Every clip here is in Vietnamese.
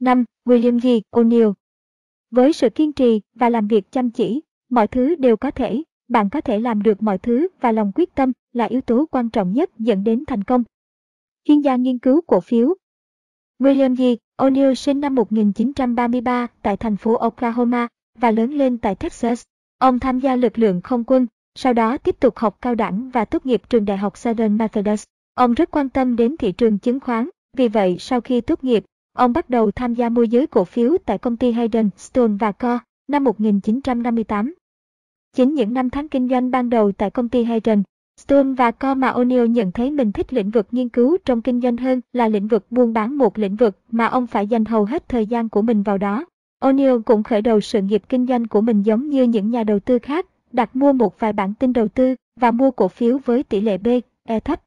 5. William G. O'Neill Với sự kiên trì và làm việc chăm chỉ, mọi thứ đều có thể, bạn có thể làm được mọi thứ và lòng quyết tâm là yếu tố quan trọng nhất dẫn đến thành công. Chuyên gia nghiên cứu cổ phiếu William G. O'Neill sinh năm 1933 tại thành phố Oklahoma và lớn lên tại Texas. Ông tham gia lực lượng không quân, sau đó tiếp tục học cao đẳng và tốt nghiệp trường đại học Southern Methodist. Ông rất quan tâm đến thị trường chứng khoán, vì vậy sau khi tốt nghiệp, ông bắt đầu tham gia môi giới cổ phiếu tại công ty Hayden, Stone và Co. năm 1958. Chính những năm tháng kinh doanh ban đầu tại công ty Hayden, Stone và Co mà O'Neill nhận thấy mình thích lĩnh vực nghiên cứu trong kinh doanh hơn là lĩnh vực buôn bán một lĩnh vực mà ông phải dành hầu hết thời gian của mình vào đó. O'Neill cũng khởi đầu sự nghiệp kinh doanh của mình giống như những nhà đầu tư khác, đặt mua một vài bản tin đầu tư và mua cổ phiếu với tỷ lệ B, E thấp.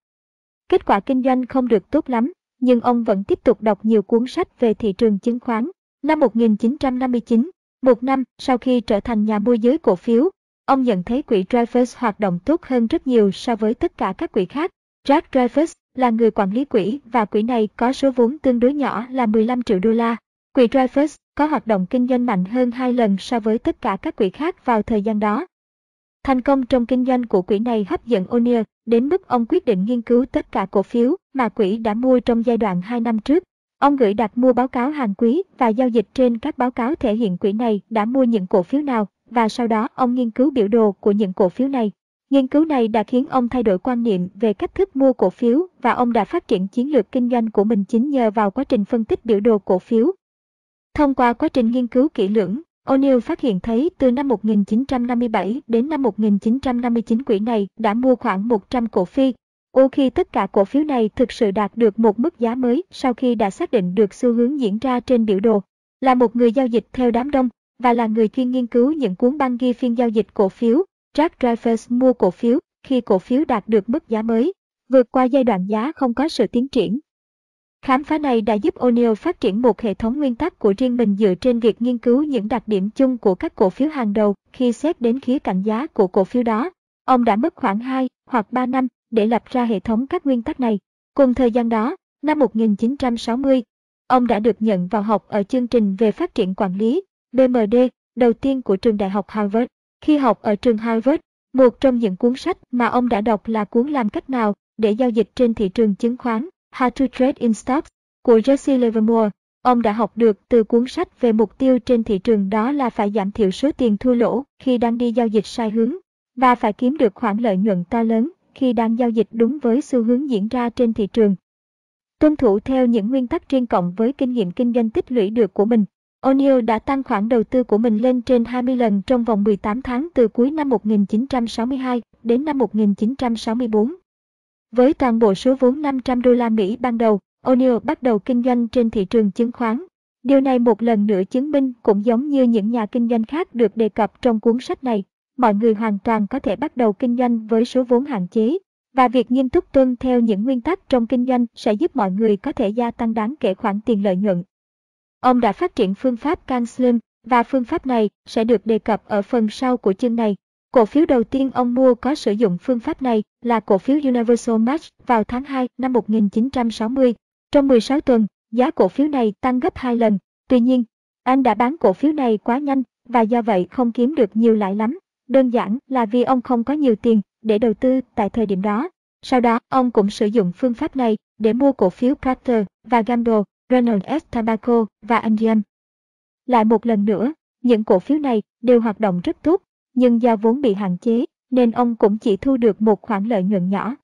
Kết quả kinh doanh không được tốt lắm, nhưng ông vẫn tiếp tục đọc nhiều cuốn sách về thị trường chứng khoán. Năm 1959, một năm sau khi trở thành nhà môi giới cổ phiếu, ông nhận thấy quỹ Dreyfus hoạt động tốt hơn rất nhiều so với tất cả các quỹ khác. Jack Dreyfus là người quản lý quỹ và quỹ này có số vốn tương đối nhỏ là 15 triệu đô la. Quỹ Dreyfus có hoạt động kinh doanh mạnh hơn hai lần so với tất cả các quỹ khác vào thời gian đó. Thành công trong kinh doanh của quỹ này hấp dẫn O'Neill đến mức ông quyết định nghiên cứu tất cả cổ phiếu mà quỹ đã mua trong giai đoạn 2 năm trước. Ông gửi đặt mua báo cáo hàng quý và giao dịch trên các báo cáo thể hiện quỹ này đã mua những cổ phiếu nào và sau đó ông nghiên cứu biểu đồ của những cổ phiếu này. Nghiên cứu này đã khiến ông thay đổi quan niệm về cách thức mua cổ phiếu và ông đã phát triển chiến lược kinh doanh của mình chính nhờ vào quá trình phân tích biểu đồ cổ phiếu. Thông qua quá trình nghiên cứu kỹ lưỡng, O'Neill phát hiện thấy từ năm 1957 đến năm 1959 quỹ này đã mua khoảng 100 cổ phiếu. Ô khi tất cả cổ phiếu này thực sự đạt được một mức giá mới sau khi đã xác định được xu hướng diễn ra trên biểu đồ. Là một người giao dịch theo đám đông và là người chuyên nghiên cứu những cuốn băng ghi phiên giao dịch cổ phiếu, Jack Dreyfus mua cổ phiếu khi cổ phiếu đạt được mức giá mới, vượt qua giai đoạn giá không có sự tiến triển. Khám phá này đã giúp O'Neill phát triển một hệ thống nguyên tắc của riêng mình dựa trên việc nghiên cứu những đặc điểm chung của các cổ phiếu hàng đầu khi xét đến khía cạnh giá của cổ phiếu đó. Ông đã mất khoảng 2 hoặc 3 năm để lập ra hệ thống các nguyên tắc này. Cùng thời gian đó, năm 1960, ông đã được nhận vào học ở chương trình về phát triển quản lý BMD đầu tiên của trường đại học Harvard. Khi học ở trường Harvard, một trong những cuốn sách mà ông đã đọc là cuốn Làm cách nào để giao dịch trên thị trường chứng khoán How to Trade in Stocks của Jesse Livermore. Ông đã học được từ cuốn sách về mục tiêu trên thị trường đó là phải giảm thiểu số tiền thua lỗ khi đang đi giao dịch sai hướng và phải kiếm được khoản lợi nhuận to lớn khi đang giao dịch đúng với xu hướng diễn ra trên thị trường. Tuân thủ theo những nguyên tắc riêng cộng với kinh nghiệm kinh doanh tích lũy được của mình, O'Neill đã tăng khoản đầu tư của mình lên trên 20 lần trong vòng 18 tháng từ cuối năm 1962 đến năm 1964. Với toàn bộ số vốn 500 đô la Mỹ ban đầu, O'Neill bắt đầu kinh doanh trên thị trường chứng khoán. Điều này một lần nữa chứng minh cũng giống như những nhà kinh doanh khác được đề cập trong cuốn sách này, mọi người hoàn toàn có thể bắt đầu kinh doanh với số vốn hạn chế, và việc nghiêm túc tuân theo những nguyên tắc trong kinh doanh sẽ giúp mọi người có thể gia tăng đáng kể khoản tiền lợi nhuận. Ông đã phát triển phương pháp Can Slim, và phương pháp này sẽ được đề cập ở phần sau của chương này. Cổ phiếu đầu tiên ông mua có sử dụng phương pháp này là cổ phiếu Universal Match vào tháng 2 năm 1960. Trong 16 tuần, giá cổ phiếu này tăng gấp 2 lần. Tuy nhiên, anh đã bán cổ phiếu này quá nhanh và do vậy không kiếm được nhiều lãi lắm. Đơn giản là vì ông không có nhiều tiền để đầu tư tại thời điểm đó. Sau đó, ông cũng sử dụng phương pháp này để mua cổ phiếu Procter và Gamble, Reynolds Tobacco và Angiam. Lại một lần nữa, những cổ phiếu này đều hoạt động rất tốt nhưng do vốn bị hạn chế, nên ông cũng chỉ thu được một khoản lợi nhuận nhỏ.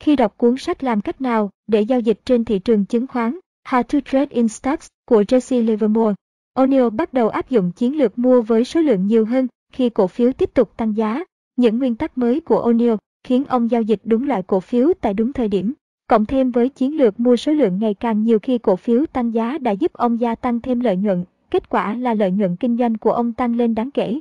Khi đọc cuốn sách làm cách nào để giao dịch trên thị trường chứng khoán, How to Trade in Stocks của Jesse Livermore, O'Neill bắt đầu áp dụng chiến lược mua với số lượng nhiều hơn khi cổ phiếu tiếp tục tăng giá. Những nguyên tắc mới của O'Neill khiến ông giao dịch đúng loại cổ phiếu tại đúng thời điểm. Cộng thêm với chiến lược mua số lượng ngày càng nhiều khi cổ phiếu tăng giá đã giúp ông gia tăng thêm lợi nhuận, kết quả là lợi nhuận kinh doanh của ông tăng lên đáng kể.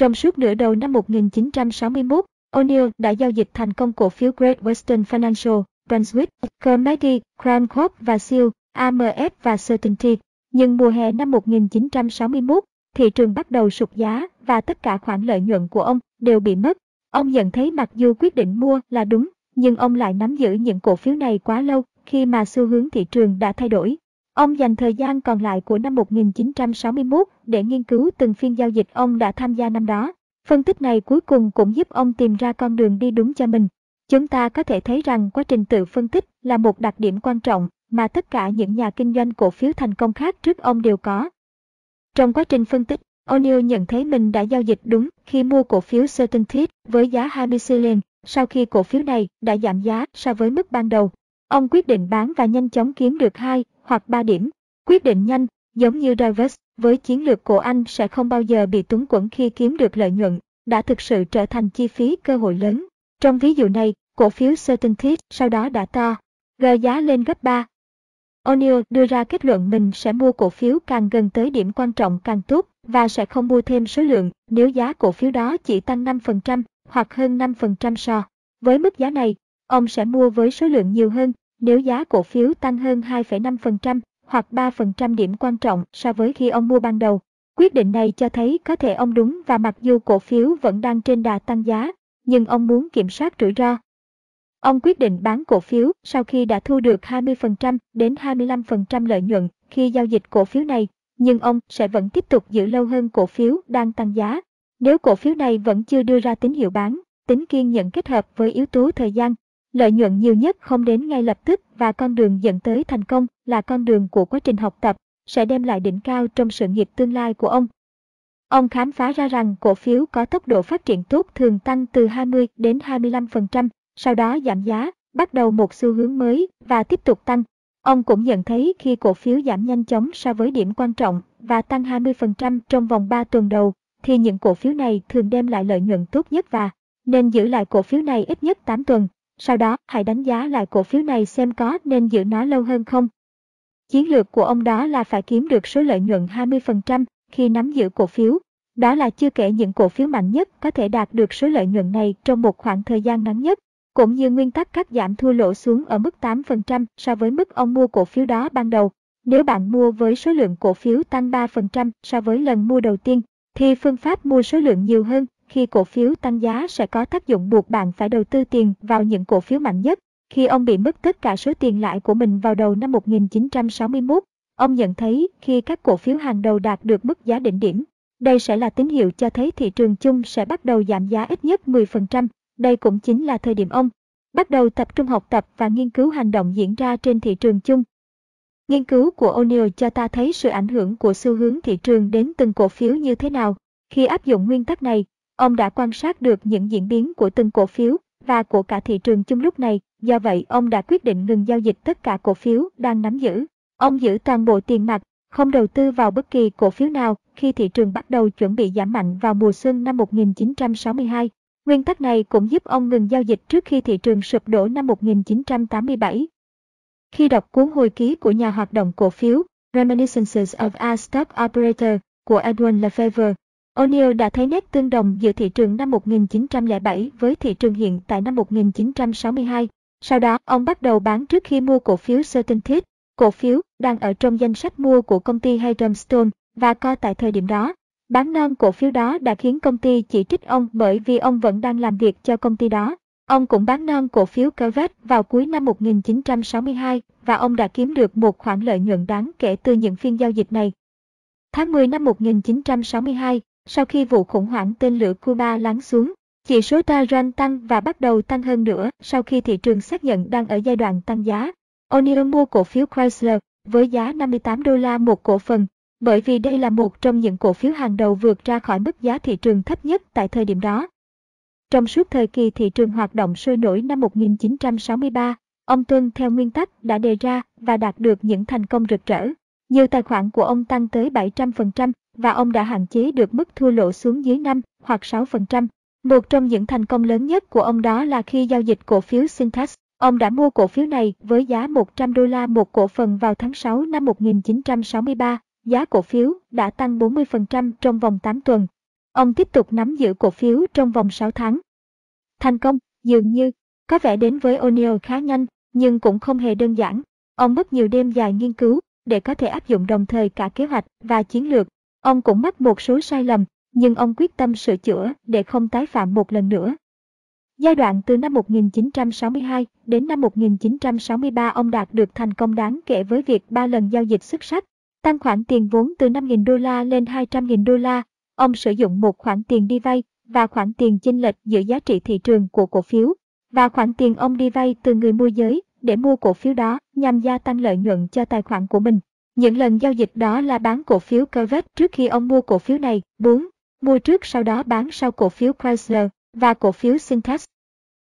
Trong suốt nửa đầu năm 1961, O'Neill đã giao dịch thành công cổ phiếu Great Western Financial, Brunswick, Carnegie, Crown Corp và Seal, AMF và Certainty. Nhưng mùa hè năm 1961, thị trường bắt đầu sụt giá và tất cả khoản lợi nhuận của ông đều bị mất. Ông nhận thấy mặc dù quyết định mua là đúng, nhưng ông lại nắm giữ những cổ phiếu này quá lâu khi mà xu hướng thị trường đã thay đổi. Ông dành thời gian còn lại của năm 1961 để nghiên cứu từng phiên giao dịch ông đã tham gia năm đó. Phân tích này cuối cùng cũng giúp ông tìm ra con đường đi đúng cho mình. Chúng ta có thể thấy rằng quá trình tự phân tích là một đặc điểm quan trọng mà tất cả những nhà kinh doanh cổ phiếu thành công khác trước ông đều có. Trong quá trình phân tích, O'Neill nhận thấy mình đã giao dịch đúng khi mua cổ phiếu Certainty với giá 20 shilling sau khi cổ phiếu này đã giảm giá so với mức ban đầu. Ông quyết định bán và nhanh chóng kiếm được 2 hoặc 3 điểm. Quyết định nhanh, giống như Davis, với chiến lược của anh sẽ không bao giờ bị túng quẫn khi kiếm được lợi nhuận, đã thực sự trở thành chi phí cơ hội lớn. Trong ví dụ này, cổ phiếu Certainty sau đó đã to, gờ giá lên gấp 3. O'Neill đưa ra kết luận mình sẽ mua cổ phiếu càng gần tới điểm quan trọng càng tốt và sẽ không mua thêm số lượng nếu giá cổ phiếu đó chỉ tăng 5% hoặc hơn 5% so. Với mức giá này, ông sẽ mua với số lượng nhiều hơn nếu giá cổ phiếu tăng hơn 2,5% hoặc 3% điểm quan trọng so với khi ông mua ban đầu. Quyết định này cho thấy có thể ông đúng và mặc dù cổ phiếu vẫn đang trên đà tăng giá, nhưng ông muốn kiểm soát rủi ro. Ông quyết định bán cổ phiếu sau khi đã thu được 20% đến 25% lợi nhuận khi giao dịch cổ phiếu này, nhưng ông sẽ vẫn tiếp tục giữ lâu hơn cổ phiếu đang tăng giá. Nếu cổ phiếu này vẫn chưa đưa ra tín hiệu bán, tính kiên nhẫn kết hợp với yếu tố thời gian, lợi nhuận nhiều nhất không đến ngay lập tức và con đường dẫn tới thành công là con đường của quá trình học tập, sẽ đem lại đỉnh cao trong sự nghiệp tương lai của ông. Ông khám phá ra rằng cổ phiếu có tốc độ phát triển tốt thường tăng từ 20 đến 25%, sau đó giảm giá, bắt đầu một xu hướng mới và tiếp tục tăng. Ông cũng nhận thấy khi cổ phiếu giảm nhanh chóng so với điểm quan trọng và tăng 20% trong vòng 3 tuần đầu, thì những cổ phiếu này thường đem lại lợi nhuận tốt nhất và nên giữ lại cổ phiếu này ít nhất 8 tuần. Sau đó, hãy đánh giá lại cổ phiếu này xem có nên giữ nó lâu hơn không. Chiến lược của ông đó là phải kiếm được số lợi nhuận 20% khi nắm giữ cổ phiếu. Đó là chưa kể những cổ phiếu mạnh nhất có thể đạt được số lợi nhuận này trong một khoảng thời gian ngắn nhất, cũng như nguyên tắc cắt giảm thua lỗ xuống ở mức 8% so với mức ông mua cổ phiếu đó ban đầu. Nếu bạn mua với số lượng cổ phiếu tăng 3% so với lần mua đầu tiên, thì phương pháp mua số lượng nhiều hơn khi cổ phiếu tăng giá sẽ có tác dụng buộc bạn phải đầu tư tiền vào những cổ phiếu mạnh nhất. Khi ông bị mất tất cả số tiền lãi của mình vào đầu năm 1961, ông nhận thấy khi các cổ phiếu hàng đầu đạt được mức giá đỉnh điểm, đây sẽ là tín hiệu cho thấy thị trường chung sẽ bắt đầu giảm giá ít nhất 10%. Đây cũng chính là thời điểm ông bắt đầu tập trung học tập và nghiên cứu hành động diễn ra trên thị trường chung. Nghiên cứu của O'Neill cho ta thấy sự ảnh hưởng của xu hướng thị trường đến từng cổ phiếu như thế nào. Khi áp dụng nguyên tắc này, Ông đã quan sát được những diễn biến của từng cổ phiếu và của cả thị trường chung lúc này, do vậy ông đã quyết định ngừng giao dịch tất cả cổ phiếu đang nắm giữ. Ông giữ toàn bộ tiền mặt, không đầu tư vào bất kỳ cổ phiếu nào khi thị trường bắt đầu chuẩn bị giảm mạnh vào mùa xuân năm 1962. Nguyên tắc này cũng giúp ông ngừng giao dịch trước khi thị trường sụp đổ năm 1987. Khi đọc cuốn hồi ký của nhà hoạt động cổ phiếu Reminiscences of a Stock Operator của Edwin Lefebvre, O'Neill đã thấy nét tương đồng giữa thị trường năm 1907 với thị trường hiện tại năm 1962. Sau đó, ông bắt đầu bán trước khi mua cổ phiếu Certainty, cổ phiếu đang ở trong danh sách mua của công ty Hayden và co tại thời điểm đó. Bán non cổ phiếu đó đã khiến công ty chỉ trích ông bởi vì ông vẫn đang làm việc cho công ty đó. Ông cũng bán non cổ phiếu Corvette vào cuối năm 1962 và ông đã kiếm được một khoản lợi nhuận đáng kể từ những phiên giao dịch này. Tháng 10 năm 1962, sau khi vụ khủng hoảng tên lửa Cuba lắng xuống, chỉ số Taran tăng và bắt đầu tăng hơn nữa sau khi thị trường xác nhận đang ở giai đoạn tăng giá. O'Neill mua cổ phiếu Chrysler với giá 58 đô la một cổ phần, bởi vì đây là một trong những cổ phiếu hàng đầu vượt ra khỏi mức giá thị trường thấp nhất tại thời điểm đó. Trong suốt thời kỳ thị trường hoạt động sôi nổi năm 1963, ông tuân theo nguyên tắc đã đề ra và đạt được những thành công rực rỡ. Nhiều tài khoản của ông tăng tới 700% và ông đã hạn chế được mức thua lỗ xuống dưới 5 hoặc 6%. Một trong những thành công lớn nhất của ông đó là khi giao dịch cổ phiếu Syntax. Ông đã mua cổ phiếu này với giá 100 đô la một cổ phần vào tháng 6 năm 1963. Giá cổ phiếu đã tăng 40% trong vòng 8 tuần. Ông tiếp tục nắm giữ cổ phiếu trong vòng 6 tháng. Thành công, dường như, có vẻ đến với O'Neill khá nhanh, nhưng cũng không hề đơn giản. Ông mất nhiều đêm dài nghiên cứu để có thể áp dụng đồng thời cả kế hoạch và chiến lược Ông cũng mắc một số sai lầm, nhưng ông quyết tâm sửa chữa để không tái phạm một lần nữa. Giai đoạn từ năm 1962 đến năm 1963 ông đạt được thành công đáng kể với việc 3 lần giao dịch xuất sắc, tăng khoản tiền vốn từ 5.000 đô la lên 200.000 đô la. Ông sử dụng một khoản tiền đi vay và khoản tiền chênh lệch giữa giá trị thị trường của cổ phiếu và khoản tiền ông đi vay từ người môi giới để mua cổ phiếu đó nhằm gia tăng lợi nhuận cho tài khoản của mình. Những lần giao dịch đó là bán cổ phiếu Corvette trước khi ông mua cổ phiếu này, 4. Mua trước sau đó bán sau cổ phiếu Chrysler và cổ phiếu Syntax.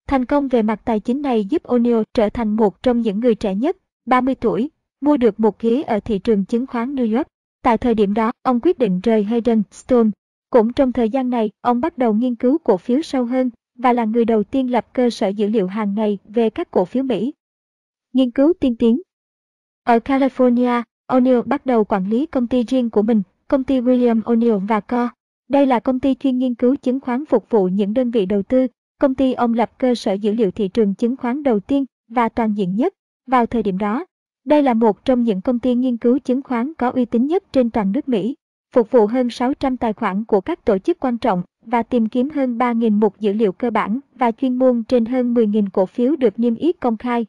Thành công về mặt tài chính này giúp O'Neill trở thành một trong những người trẻ nhất, 30 tuổi, mua được một ghế ở thị trường chứng khoán New York. Tại thời điểm đó, ông quyết định rời Hayden Stone. Cũng trong thời gian này, ông bắt đầu nghiên cứu cổ phiếu sâu hơn và là người đầu tiên lập cơ sở dữ liệu hàng ngày về các cổ phiếu Mỹ. Nghiên cứu tiên tiến Ở California, O'Neill bắt đầu quản lý công ty riêng của mình, công ty William O'Neill và Co. Đây là công ty chuyên nghiên cứu chứng khoán phục vụ những đơn vị đầu tư. Công ty ông lập cơ sở dữ liệu thị trường chứng khoán đầu tiên và toàn diện nhất vào thời điểm đó. Đây là một trong những công ty nghiên cứu chứng khoán có uy tín nhất trên toàn nước Mỹ, phục vụ hơn 600 tài khoản của các tổ chức quan trọng và tìm kiếm hơn 3.000 mục dữ liệu cơ bản và chuyên môn trên hơn 10.000 cổ phiếu được niêm yết công khai.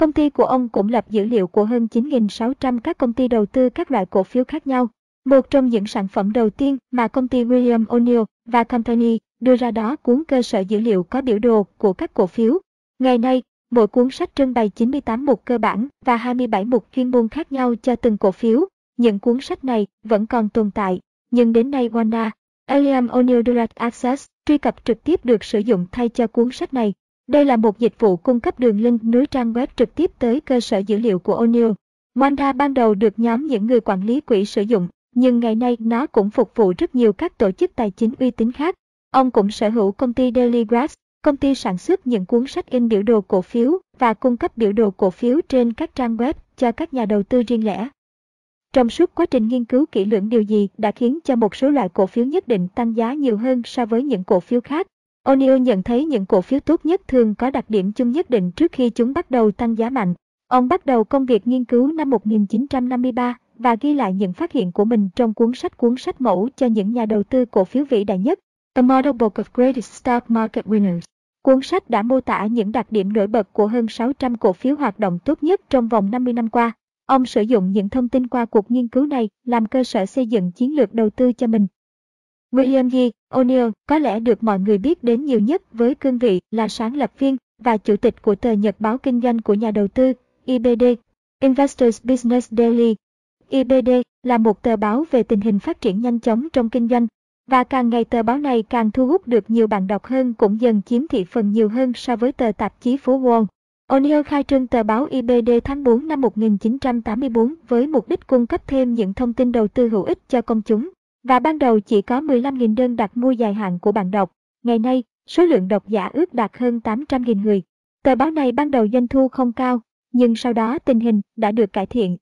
Công ty của ông cũng lập dữ liệu của hơn 9.600 các công ty đầu tư các loại cổ phiếu khác nhau. Một trong những sản phẩm đầu tiên mà công ty William O'Neill và Company đưa ra đó cuốn cơ sở dữ liệu có biểu đồ của các cổ phiếu. Ngày nay, mỗi cuốn sách trưng bày 98 mục cơ bản và 27 mục chuyên môn khác nhau cho từng cổ phiếu. Những cuốn sách này vẫn còn tồn tại, nhưng đến nay Wanda, William O'Neill Direct Access truy cập trực tiếp được sử dụng thay cho cuốn sách này. Đây là một dịch vụ cung cấp đường link nối trang web trực tiếp tới cơ sở dữ liệu của O'Neill. Monda ban đầu được nhóm những người quản lý quỹ sử dụng, nhưng ngày nay nó cũng phục vụ rất nhiều các tổ chức tài chính uy tín khác. Ông cũng sở hữu công ty Daily Grass, công ty sản xuất những cuốn sách in biểu đồ cổ phiếu và cung cấp biểu đồ cổ phiếu trên các trang web cho các nhà đầu tư riêng lẻ. Trong suốt quá trình nghiên cứu kỹ lưỡng điều gì đã khiến cho một số loại cổ phiếu nhất định tăng giá nhiều hơn so với những cổ phiếu khác, O'Neill nhận thấy những cổ phiếu tốt nhất thường có đặc điểm chung nhất định trước khi chúng bắt đầu tăng giá mạnh. Ông bắt đầu công việc nghiên cứu năm 1953 và ghi lại những phát hiện của mình trong cuốn sách cuốn sách mẫu cho những nhà đầu tư cổ phiếu vĩ đại nhất, The Model Book of Greatest Stock Market Winners. Cuốn sách đã mô tả những đặc điểm nổi bật của hơn 600 cổ phiếu hoạt động tốt nhất trong vòng 50 năm qua. Ông sử dụng những thông tin qua cuộc nghiên cứu này làm cơ sở xây dựng chiến lược đầu tư cho mình. William G. O'Neill có lẽ được mọi người biết đến nhiều nhất với cương vị là sáng lập viên và chủ tịch của tờ nhật báo kinh doanh của nhà đầu tư IBD, Investors Business Daily. IBD là một tờ báo về tình hình phát triển nhanh chóng trong kinh doanh, và càng ngày tờ báo này càng thu hút được nhiều bạn đọc hơn cũng dần chiếm thị phần nhiều hơn so với tờ tạp chí phố Wall. O'Neill khai trương tờ báo IBD tháng 4 năm 1984 với mục đích cung cấp thêm những thông tin đầu tư hữu ích cho công chúng. Và ban đầu chỉ có 15.000 đơn đặt mua dài hạn của bạn đọc. Ngày nay, số lượng độc giả ước đạt hơn 800.000 người. Tờ báo này ban đầu doanh thu không cao, nhưng sau đó tình hình đã được cải thiện.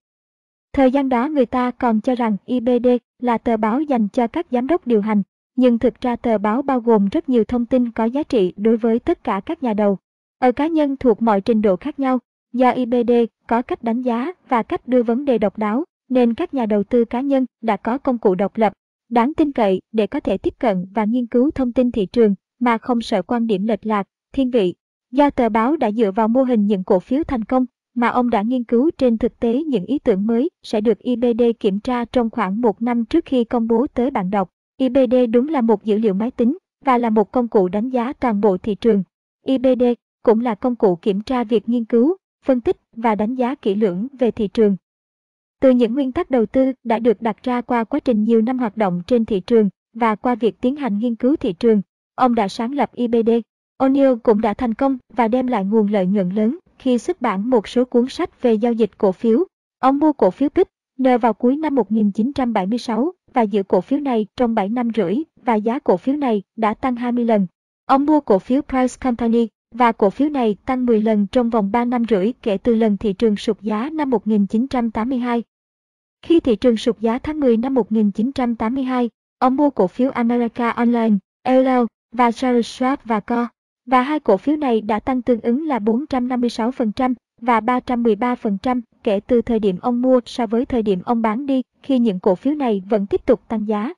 Thời gian đó người ta còn cho rằng IBD là tờ báo dành cho các giám đốc điều hành, nhưng thực ra tờ báo bao gồm rất nhiều thông tin có giá trị đối với tất cả các nhà đầu. Ở cá nhân thuộc mọi trình độ khác nhau, do IBD có cách đánh giá và cách đưa vấn đề độc đáo, nên các nhà đầu tư cá nhân đã có công cụ độc lập đáng tin cậy để có thể tiếp cận và nghiên cứu thông tin thị trường mà không sợ quan điểm lệch lạc, thiên vị. Do tờ báo đã dựa vào mô hình những cổ phiếu thành công mà ông đã nghiên cứu trên thực tế những ý tưởng mới sẽ được IBD kiểm tra trong khoảng một năm trước khi công bố tới bạn đọc. IBD đúng là một dữ liệu máy tính và là một công cụ đánh giá toàn bộ thị trường. IBD cũng là công cụ kiểm tra việc nghiên cứu, phân tích và đánh giá kỹ lưỡng về thị trường. Từ những nguyên tắc đầu tư đã được đặt ra qua quá trình nhiều năm hoạt động trên thị trường và qua việc tiến hành nghiên cứu thị trường, ông đã sáng lập IBD. O'Neill cũng đã thành công và đem lại nguồn lợi nhuận lớn khi xuất bản một số cuốn sách về giao dịch cổ phiếu. Ông mua cổ phiếu PIC nợ vào cuối năm 1976 và giữ cổ phiếu này trong 7 năm rưỡi và giá cổ phiếu này đã tăng 20 lần. Ông mua cổ phiếu Price Company và cổ phiếu này tăng 10 lần trong vòng 3 năm rưỡi kể từ lần thị trường sụt giá năm 1982. Khi thị trường sụt giá tháng 10 năm 1982, ông mua cổ phiếu America Online, LL và Charles Schwab và Co. Và hai cổ phiếu này đã tăng tương ứng là 456% và 313% kể từ thời điểm ông mua so với thời điểm ông bán đi khi những cổ phiếu này vẫn tiếp tục tăng giá.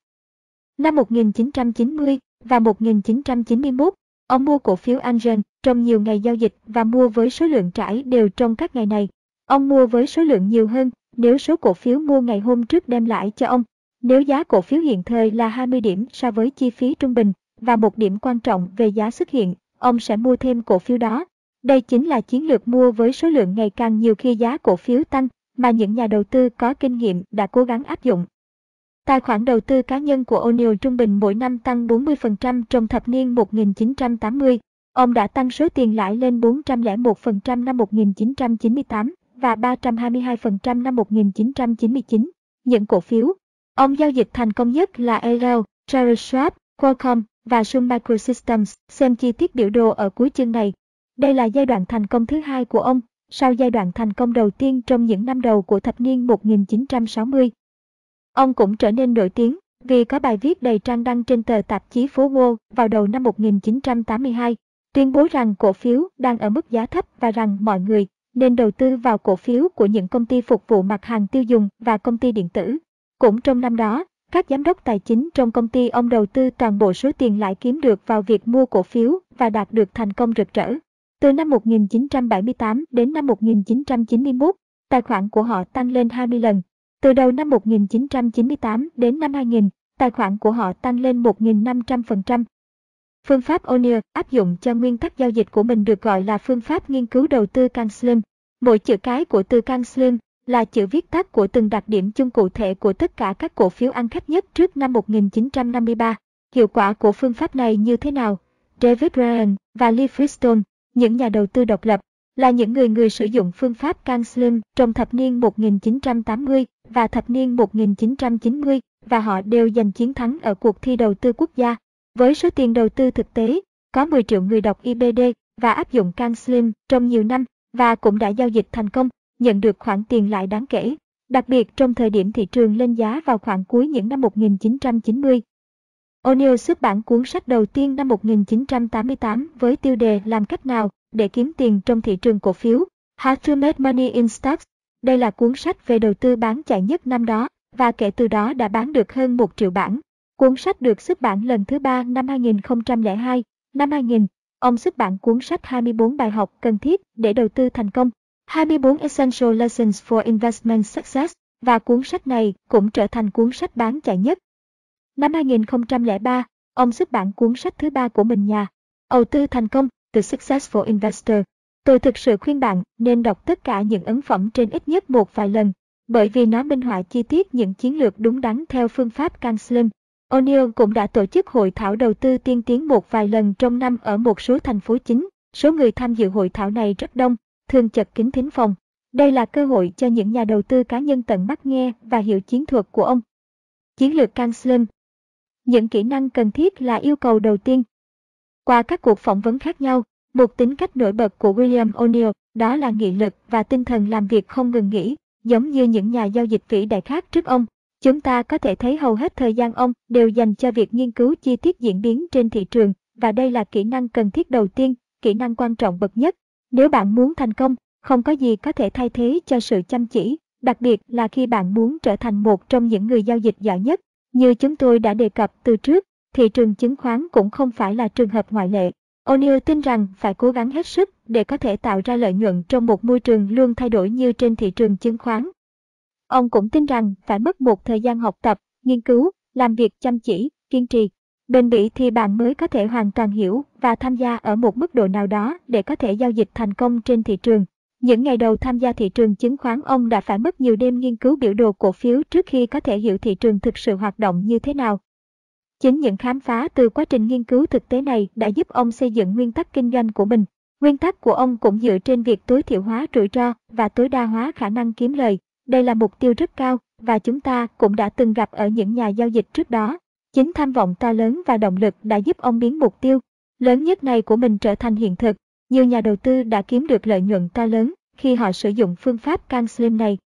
Năm 1990 và 1991, Ông mua cổ phiếu Angel trong nhiều ngày giao dịch và mua với số lượng trải đều trong các ngày này. Ông mua với số lượng nhiều hơn nếu số cổ phiếu mua ngày hôm trước đem lại cho ông. Nếu giá cổ phiếu hiện thời là 20 điểm so với chi phí trung bình và một điểm quan trọng về giá xuất hiện, ông sẽ mua thêm cổ phiếu đó. Đây chính là chiến lược mua với số lượng ngày càng nhiều khi giá cổ phiếu tăng mà những nhà đầu tư có kinh nghiệm đã cố gắng áp dụng. Tài khoản đầu tư cá nhân của O'Neill trung bình mỗi năm tăng 40% trong thập niên 1980. Ông đã tăng số tiền lãi lên 401% năm 1998 và 322% năm 1999. Những cổ phiếu Ông giao dịch thành công nhất là Arrow, Charles Schwab, Qualcomm và Sun Microsystems. Xem chi tiết biểu đồ ở cuối chương này. Đây là giai đoạn thành công thứ hai của ông, sau giai đoạn thành công đầu tiên trong những năm đầu của thập niên 1960. Ông cũng trở nên nổi tiếng vì có bài viết đầy trang đăng trên tờ tạp chí phố Wall vào đầu năm 1982, tuyên bố rằng cổ phiếu đang ở mức giá thấp và rằng mọi người nên đầu tư vào cổ phiếu của những công ty phục vụ mặt hàng tiêu dùng và công ty điện tử. Cũng trong năm đó, các giám đốc tài chính trong công ty ông đầu tư toàn bộ số tiền lãi kiếm được vào việc mua cổ phiếu và đạt được thành công rực rỡ. Từ năm 1978 đến năm 1991, tài khoản của họ tăng lên 20 lần. Từ đầu năm 1998 đến năm 2000, tài khoản của họ tăng lên 1.500%. Phương pháp O'Neill áp dụng cho nguyên tắc giao dịch của mình được gọi là phương pháp nghiên cứu đầu tư Canslim. Mỗi chữ cái của từ Canslim là chữ viết tắt của từng đặc điểm chung cụ thể của tất cả các cổ phiếu ăn khách nhất trước năm 1953. Hiệu quả của phương pháp này như thế nào? David Ryan và Lee Freestone, những nhà đầu tư độc lập, là những người người sử dụng phương pháp CanSlim trong thập niên 1980 và thập niên 1990 và họ đều giành chiến thắng ở cuộc thi đầu tư quốc gia. Với số tiền đầu tư thực tế, có 10 triệu người đọc IBD và áp dụng CanSlim trong nhiều năm và cũng đã giao dịch thành công nhận được khoản tiền lại đáng kể, đặc biệt trong thời điểm thị trường lên giá vào khoảng cuối những năm 1990. O'Neill xuất bản cuốn sách đầu tiên năm 1988 với tiêu đề Làm cách nào để kiếm tiền trong thị trường cổ phiếu, How to Make Money in Stocks. Đây là cuốn sách về đầu tư bán chạy nhất năm đó, và kể từ đó đã bán được hơn 1 triệu bản. Cuốn sách được xuất bản lần thứ ba năm 2002, năm 2000. Ông xuất bản cuốn sách 24 bài học cần thiết để đầu tư thành công 24 Essential Lessons for Investment Success và cuốn sách này cũng trở thành cuốn sách bán chạy nhất. Năm 2003, ông xuất bản cuốn sách thứ ba của mình nhà, Đầu tư thành công, The Successful Investor. Tôi thực sự khuyên bạn nên đọc tất cả những ấn phẩm trên ít nhất một vài lần, bởi vì nó minh họa chi tiết những chiến lược đúng đắn theo phương pháp Canslim. O'Neill cũng đã tổ chức hội thảo đầu tư tiên tiến một vài lần trong năm ở một số thành phố chính. Số người tham dự hội thảo này rất đông, thường chật kín thính phòng. Đây là cơ hội cho những nhà đầu tư cá nhân tận mắt nghe và hiểu chiến thuật của ông. Chiến lược Canslim Những kỹ năng cần thiết là yêu cầu đầu tiên. Qua các cuộc phỏng vấn khác nhau, một tính cách nổi bật của William O'Neill đó là nghị lực và tinh thần làm việc không ngừng nghỉ, giống như những nhà giao dịch vĩ đại khác trước ông. Chúng ta có thể thấy hầu hết thời gian ông đều dành cho việc nghiên cứu chi tiết diễn biến trên thị trường, và đây là kỹ năng cần thiết đầu tiên, kỹ năng quan trọng bậc nhất nếu bạn muốn thành công, không có gì có thể thay thế cho sự chăm chỉ, đặc biệt là khi bạn muốn trở thành một trong những người giao dịch giỏi nhất. Như chúng tôi đã đề cập từ trước, thị trường chứng khoán cũng không phải là trường hợp ngoại lệ. O'Neill tin rằng phải cố gắng hết sức để có thể tạo ra lợi nhuận trong một môi trường luôn thay đổi như trên thị trường chứng khoán. Ông cũng tin rằng phải mất một thời gian học tập, nghiên cứu, làm việc chăm chỉ, kiên trì bền bỉ thì bạn mới có thể hoàn toàn hiểu và tham gia ở một mức độ nào đó để có thể giao dịch thành công trên thị trường. Những ngày đầu tham gia thị trường chứng khoán ông đã phải mất nhiều đêm nghiên cứu biểu đồ cổ phiếu trước khi có thể hiểu thị trường thực sự hoạt động như thế nào. Chính những khám phá từ quá trình nghiên cứu thực tế này đã giúp ông xây dựng nguyên tắc kinh doanh của mình. Nguyên tắc của ông cũng dựa trên việc tối thiểu hóa rủi ro và tối đa hóa khả năng kiếm lời. Đây là mục tiêu rất cao và chúng ta cũng đã từng gặp ở những nhà giao dịch trước đó. Chính tham vọng to lớn và động lực đã giúp ông biến mục tiêu lớn nhất này của mình trở thành hiện thực. Nhiều nhà đầu tư đã kiếm được lợi nhuận to lớn khi họ sử dụng phương pháp can slim này.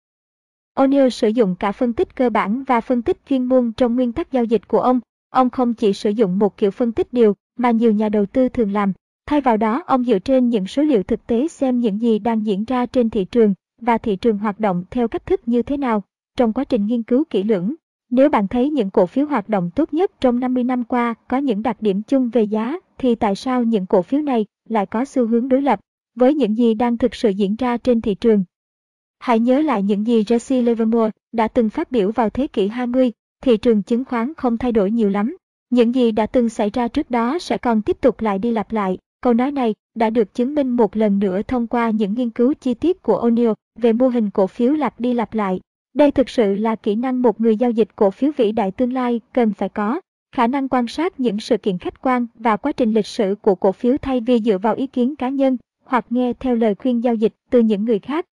O'Neill sử dụng cả phân tích cơ bản và phân tích chuyên môn trong nguyên tắc giao dịch của ông. Ông không chỉ sử dụng một kiểu phân tích điều mà nhiều nhà đầu tư thường làm. Thay vào đó, ông dựa trên những số liệu thực tế xem những gì đang diễn ra trên thị trường và thị trường hoạt động theo cách thức như thế nào. Trong quá trình nghiên cứu kỹ lưỡng, Nếu bạn thấy những cổ phiếu hoạt động tốt nhất trong 50 năm qua có những đặc điểm chung về giá, thì tại sao những cổ phiếu này lại có xu hướng đối lập với những gì đang thực sự diễn ra trên thị trường? Hãy nhớ lại những gì Jesse Livermore đã từng phát biểu vào thế kỷ 20, thị trường chứng khoán không thay đổi nhiều lắm. Những gì đã từng xảy ra trước đó sẽ còn tiếp tục lại đi lặp lại. Câu nói này đã được chứng minh một lần nữa thông qua những nghiên cứu chi tiết của O'Neill về mô hình cổ phiếu lặp đi lặp lại. Đây thực sự là kỹ năng một người giao dịch cổ phiếu vĩ đại tương lai cần phải có. Khả năng quan sát những sự kiện khách quan và quá trình lịch sử của cổ phiếu thay vì dựa vào ý kiến cá nhân hoặc nghe theo lời khuyên giao dịch từ những người khác.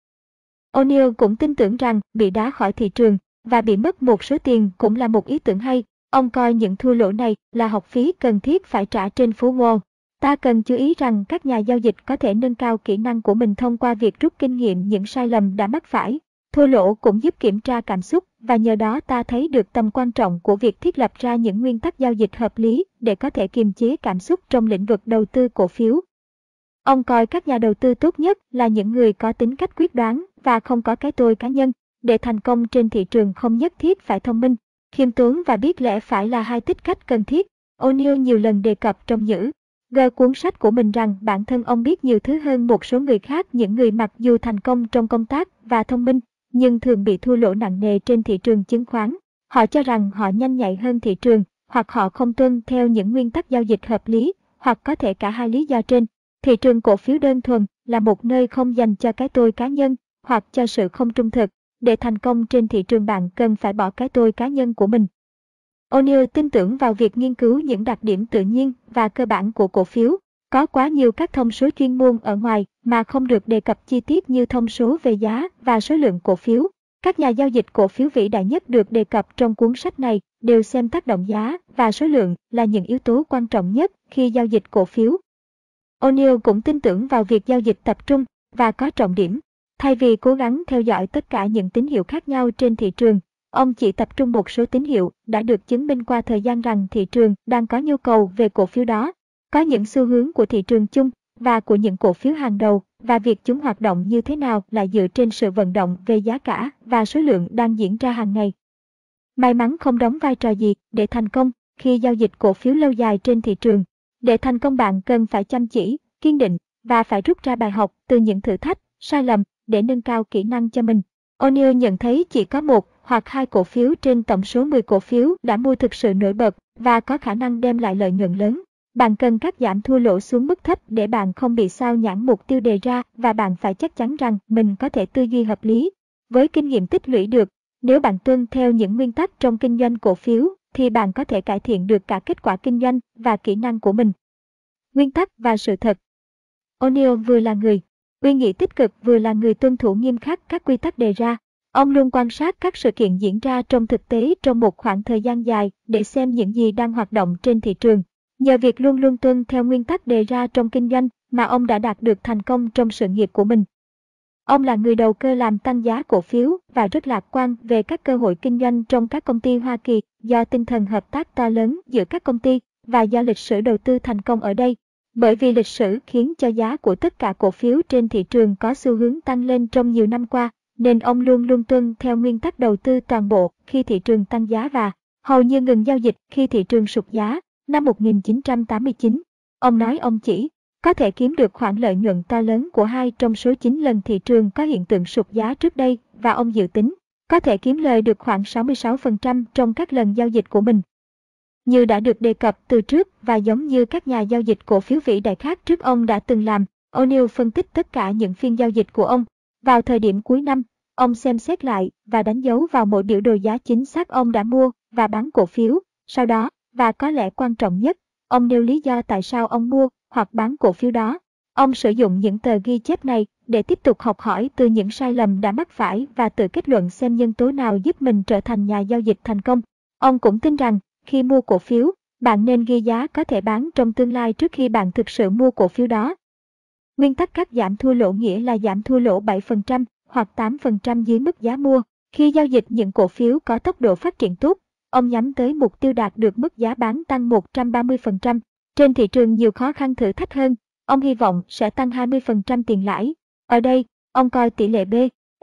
O'Neill cũng tin tưởng rằng bị đá khỏi thị trường và bị mất một số tiền cũng là một ý tưởng hay. Ông coi những thua lỗ này là học phí cần thiết phải trả trên phố Wall. Ta cần chú ý rằng các nhà giao dịch có thể nâng cao kỹ năng của mình thông qua việc rút kinh nghiệm những sai lầm đã mắc phải. Thua lỗ cũng giúp kiểm tra cảm xúc và nhờ đó ta thấy được tầm quan trọng của việc thiết lập ra những nguyên tắc giao dịch hợp lý để có thể kiềm chế cảm xúc trong lĩnh vực đầu tư cổ phiếu. Ông coi các nhà đầu tư tốt nhất là những người có tính cách quyết đoán và không có cái tôi cá nhân. Để thành công trên thị trường không nhất thiết phải thông minh, khiêm tốn và biết lẽ phải là hai tích cách cần thiết. O'Neill nhiều lần đề cập trong nhữ Gơ cuốn sách của mình rằng bản thân ông biết nhiều thứ hơn một số người khác những người mặc dù thành công trong công tác và thông minh, nhưng thường bị thua lỗ nặng nề trên thị trường chứng khoán. Họ cho rằng họ nhanh nhạy hơn thị trường, hoặc họ không tuân theo những nguyên tắc giao dịch hợp lý, hoặc có thể cả hai lý do trên. Thị trường cổ phiếu đơn thuần là một nơi không dành cho cái tôi cá nhân, hoặc cho sự không trung thực. Để thành công trên thị trường bạn cần phải bỏ cái tôi cá nhân của mình. O'Neill tin tưởng vào việc nghiên cứu những đặc điểm tự nhiên và cơ bản của cổ phiếu. Có quá nhiều các thông số chuyên môn ở ngoài mà không được đề cập chi tiết như thông số về giá và số lượng cổ phiếu. Các nhà giao dịch cổ phiếu vĩ đại nhất được đề cập trong cuốn sách này đều xem tác động giá và số lượng là những yếu tố quan trọng nhất khi giao dịch cổ phiếu. O'Neill cũng tin tưởng vào việc giao dịch tập trung và có trọng điểm. Thay vì cố gắng theo dõi tất cả những tín hiệu khác nhau trên thị trường, ông chỉ tập trung một số tín hiệu đã được chứng minh qua thời gian rằng thị trường đang có nhu cầu về cổ phiếu đó. Có những xu hướng của thị trường chung và của những cổ phiếu hàng đầu và việc chúng hoạt động như thế nào là dựa trên sự vận động về giá cả và số lượng đang diễn ra hàng ngày. May mắn không đóng vai trò gì để thành công khi giao dịch cổ phiếu lâu dài trên thị trường. Để thành công bạn cần phải chăm chỉ, kiên định và phải rút ra bài học từ những thử thách, sai lầm để nâng cao kỹ năng cho mình. O'Neill nhận thấy chỉ có một hoặc hai cổ phiếu trên tổng số 10 cổ phiếu đã mua thực sự nổi bật và có khả năng đem lại lợi nhuận lớn. Bạn cần cắt giảm thua lỗ xuống mức thấp để bạn không bị sao nhãn mục tiêu đề ra và bạn phải chắc chắn rằng mình có thể tư duy hợp lý. Với kinh nghiệm tích lũy được, nếu bạn tuân theo những nguyên tắc trong kinh doanh cổ phiếu thì bạn có thể cải thiện được cả kết quả kinh doanh và kỹ năng của mình. Nguyên tắc và sự thật O'Neill vừa là người Uy nghĩ tích cực vừa là người tuân thủ nghiêm khắc các quy tắc đề ra. Ông luôn quan sát các sự kiện diễn ra trong thực tế trong một khoảng thời gian dài để xem những gì đang hoạt động trên thị trường. Nhờ việc luôn luôn tuân theo nguyên tắc đề ra trong kinh doanh mà ông đã đạt được thành công trong sự nghiệp của mình. Ông là người đầu cơ làm tăng giá cổ phiếu và rất lạc quan về các cơ hội kinh doanh trong các công ty Hoa Kỳ do tinh thần hợp tác to lớn giữa các công ty và do lịch sử đầu tư thành công ở đây. Bởi vì lịch sử khiến cho giá của tất cả cổ phiếu trên thị trường có xu hướng tăng lên trong nhiều năm qua, nên ông luôn luôn tuân theo nguyên tắc đầu tư toàn bộ khi thị trường tăng giá và hầu như ngừng giao dịch khi thị trường sụt giá. Năm 1989, ông nói ông chỉ có thể kiếm được khoản lợi nhuận to lớn của hai trong số 9 lần thị trường có hiện tượng sụt giá trước đây và ông dự tính có thể kiếm lời được khoảng 66% trong các lần giao dịch của mình. Như đã được đề cập từ trước và giống như các nhà giao dịch cổ phiếu vĩ đại khác trước ông đã từng làm, O'Neill phân tích tất cả những phiên giao dịch của ông. Vào thời điểm cuối năm, ông xem xét lại và đánh dấu vào mỗi biểu đồ giá chính xác ông đã mua và bán cổ phiếu. Sau đó, và có lẽ quan trọng nhất, ông nêu lý do tại sao ông mua hoặc bán cổ phiếu đó. Ông sử dụng những tờ ghi chép này để tiếp tục học hỏi từ những sai lầm đã mắc phải và tự kết luận xem nhân tố nào giúp mình trở thành nhà giao dịch thành công. Ông cũng tin rằng khi mua cổ phiếu, bạn nên ghi giá có thể bán trong tương lai trước khi bạn thực sự mua cổ phiếu đó. Nguyên tắc cắt giảm thua lỗ nghĩa là giảm thua lỗ 7% hoặc 8% dưới mức giá mua. Khi giao dịch những cổ phiếu có tốc độ phát triển tốt, ông nhắm tới mục tiêu đạt được mức giá bán tăng 130%. Trên thị trường nhiều khó khăn thử thách hơn, ông hy vọng sẽ tăng 20% tiền lãi. Ở đây, ông coi tỷ lệ B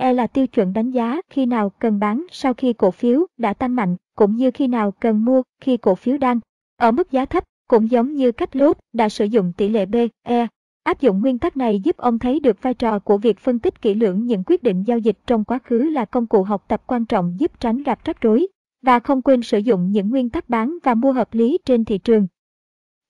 E là tiêu chuẩn đánh giá khi nào cần bán sau khi cổ phiếu đã tăng mạnh, cũng như khi nào cần mua khi cổ phiếu đang ở mức giá thấp, cũng giống như cách lốt đã sử dụng tỷ lệ B, E. Áp dụng nguyên tắc này giúp ông thấy được vai trò của việc phân tích kỹ lưỡng những quyết định giao dịch trong quá khứ là công cụ học tập quan trọng giúp tránh gặp rắc rối, và không quên sử dụng những nguyên tắc bán và mua hợp lý trên thị trường.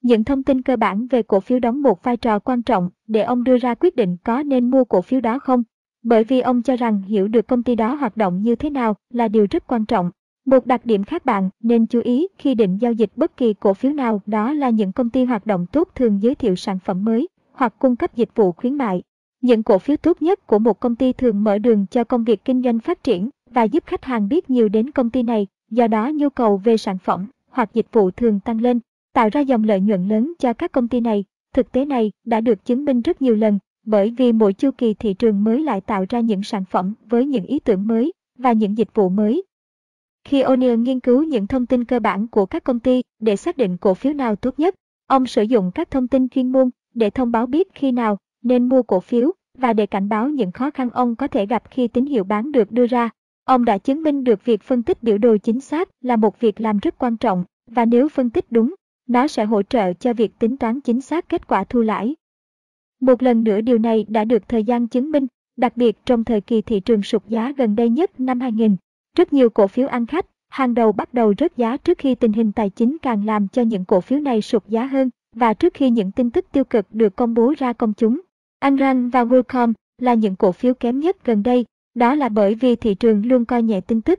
Những thông tin cơ bản về cổ phiếu đóng một vai trò quan trọng để ông đưa ra quyết định có nên mua cổ phiếu đó không, bởi vì ông cho rằng hiểu được công ty đó hoạt động như thế nào là điều rất quan trọng. Một đặc điểm khác bạn nên chú ý khi định giao dịch bất kỳ cổ phiếu nào đó là những công ty hoạt động tốt thường giới thiệu sản phẩm mới hoặc cung cấp dịch vụ khuyến mại. Những cổ phiếu tốt nhất của một công ty thường mở đường cho công việc kinh doanh phát triển và giúp khách hàng biết nhiều đến công ty này, do đó nhu cầu về sản phẩm hoặc dịch vụ thường tăng lên, tạo ra dòng lợi nhuận lớn cho các công ty này. Thực tế này đã được chứng minh rất nhiều lần bởi vì mỗi chu kỳ thị trường mới lại tạo ra những sản phẩm với những ý tưởng mới và những dịch vụ mới. Khi O'Neill nghiên cứu những thông tin cơ bản của các công ty để xác định cổ phiếu nào tốt nhất, ông sử dụng các thông tin chuyên môn để thông báo biết khi nào nên mua cổ phiếu và để cảnh báo những khó khăn ông có thể gặp khi tín hiệu bán được đưa ra. Ông đã chứng minh được việc phân tích biểu đồ chính xác là một việc làm rất quan trọng và nếu phân tích đúng, nó sẽ hỗ trợ cho việc tính toán chính xác kết quả thu lãi. Một lần nữa điều này đã được thời gian chứng minh, đặc biệt trong thời kỳ thị trường sụt giá gần đây nhất năm 2000. Rất nhiều cổ phiếu ăn khách, hàng đầu bắt đầu rớt giá trước khi tình hình tài chính càng làm cho những cổ phiếu này sụt giá hơn và trước khi những tin tức tiêu cực được công bố ra công chúng. Angran và WorldCom là những cổ phiếu kém nhất gần đây, đó là bởi vì thị trường luôn coi nhẹ tin tức.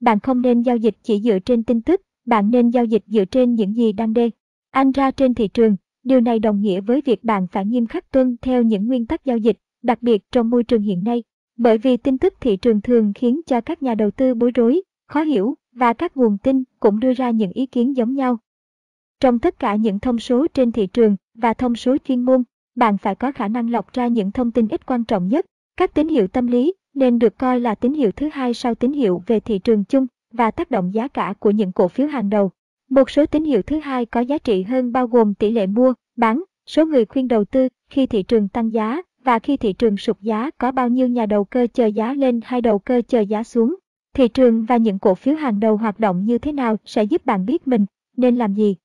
Bạn không nên giao dịch chỉ dựa trên tin tức, bạn nên giao dịch dựa trên những gì đang đê. Anh ra trên thị trường, điều này đồng nghĩa với việc bạn phải nghiêm khắc tuân theo những nguyên tắc giao dịch, đặc biệt trong môi trường hiện nay. Bởi vì tin tức thị trường thường khiến cho các nhà đầu tư bối rối, khó hiểu và các nguồn tin cũng đưa ra những ý kiến giống nhau. Trong tất cả những thông số trên thị trường và thông số chuyên môn, bạn phải có khả năng lọc ra những thông tin ít quan trọng nhất. Các tín hiệu tâm lý nên được coi là tín hiệu thứ hai sau tín hiệu về thị trường chung và tác động giá cả của những cổ phiếu hàng đầu. Một số tín hiệu thứ hai có giá trị hơn bao gồm tỷ lệ mua, bán, số người khuyên đầu tư khi thị trường tăng giá và khi thị trường sụt giá có bao nhiêu nhà đầu cơ chờ giá lên hay đầu cơ chờ giá xuống. Thị trường và những cổ phiếu hàng đầu hoạt động như thế nào sẽ giúp bạn biết mình nên làm gì.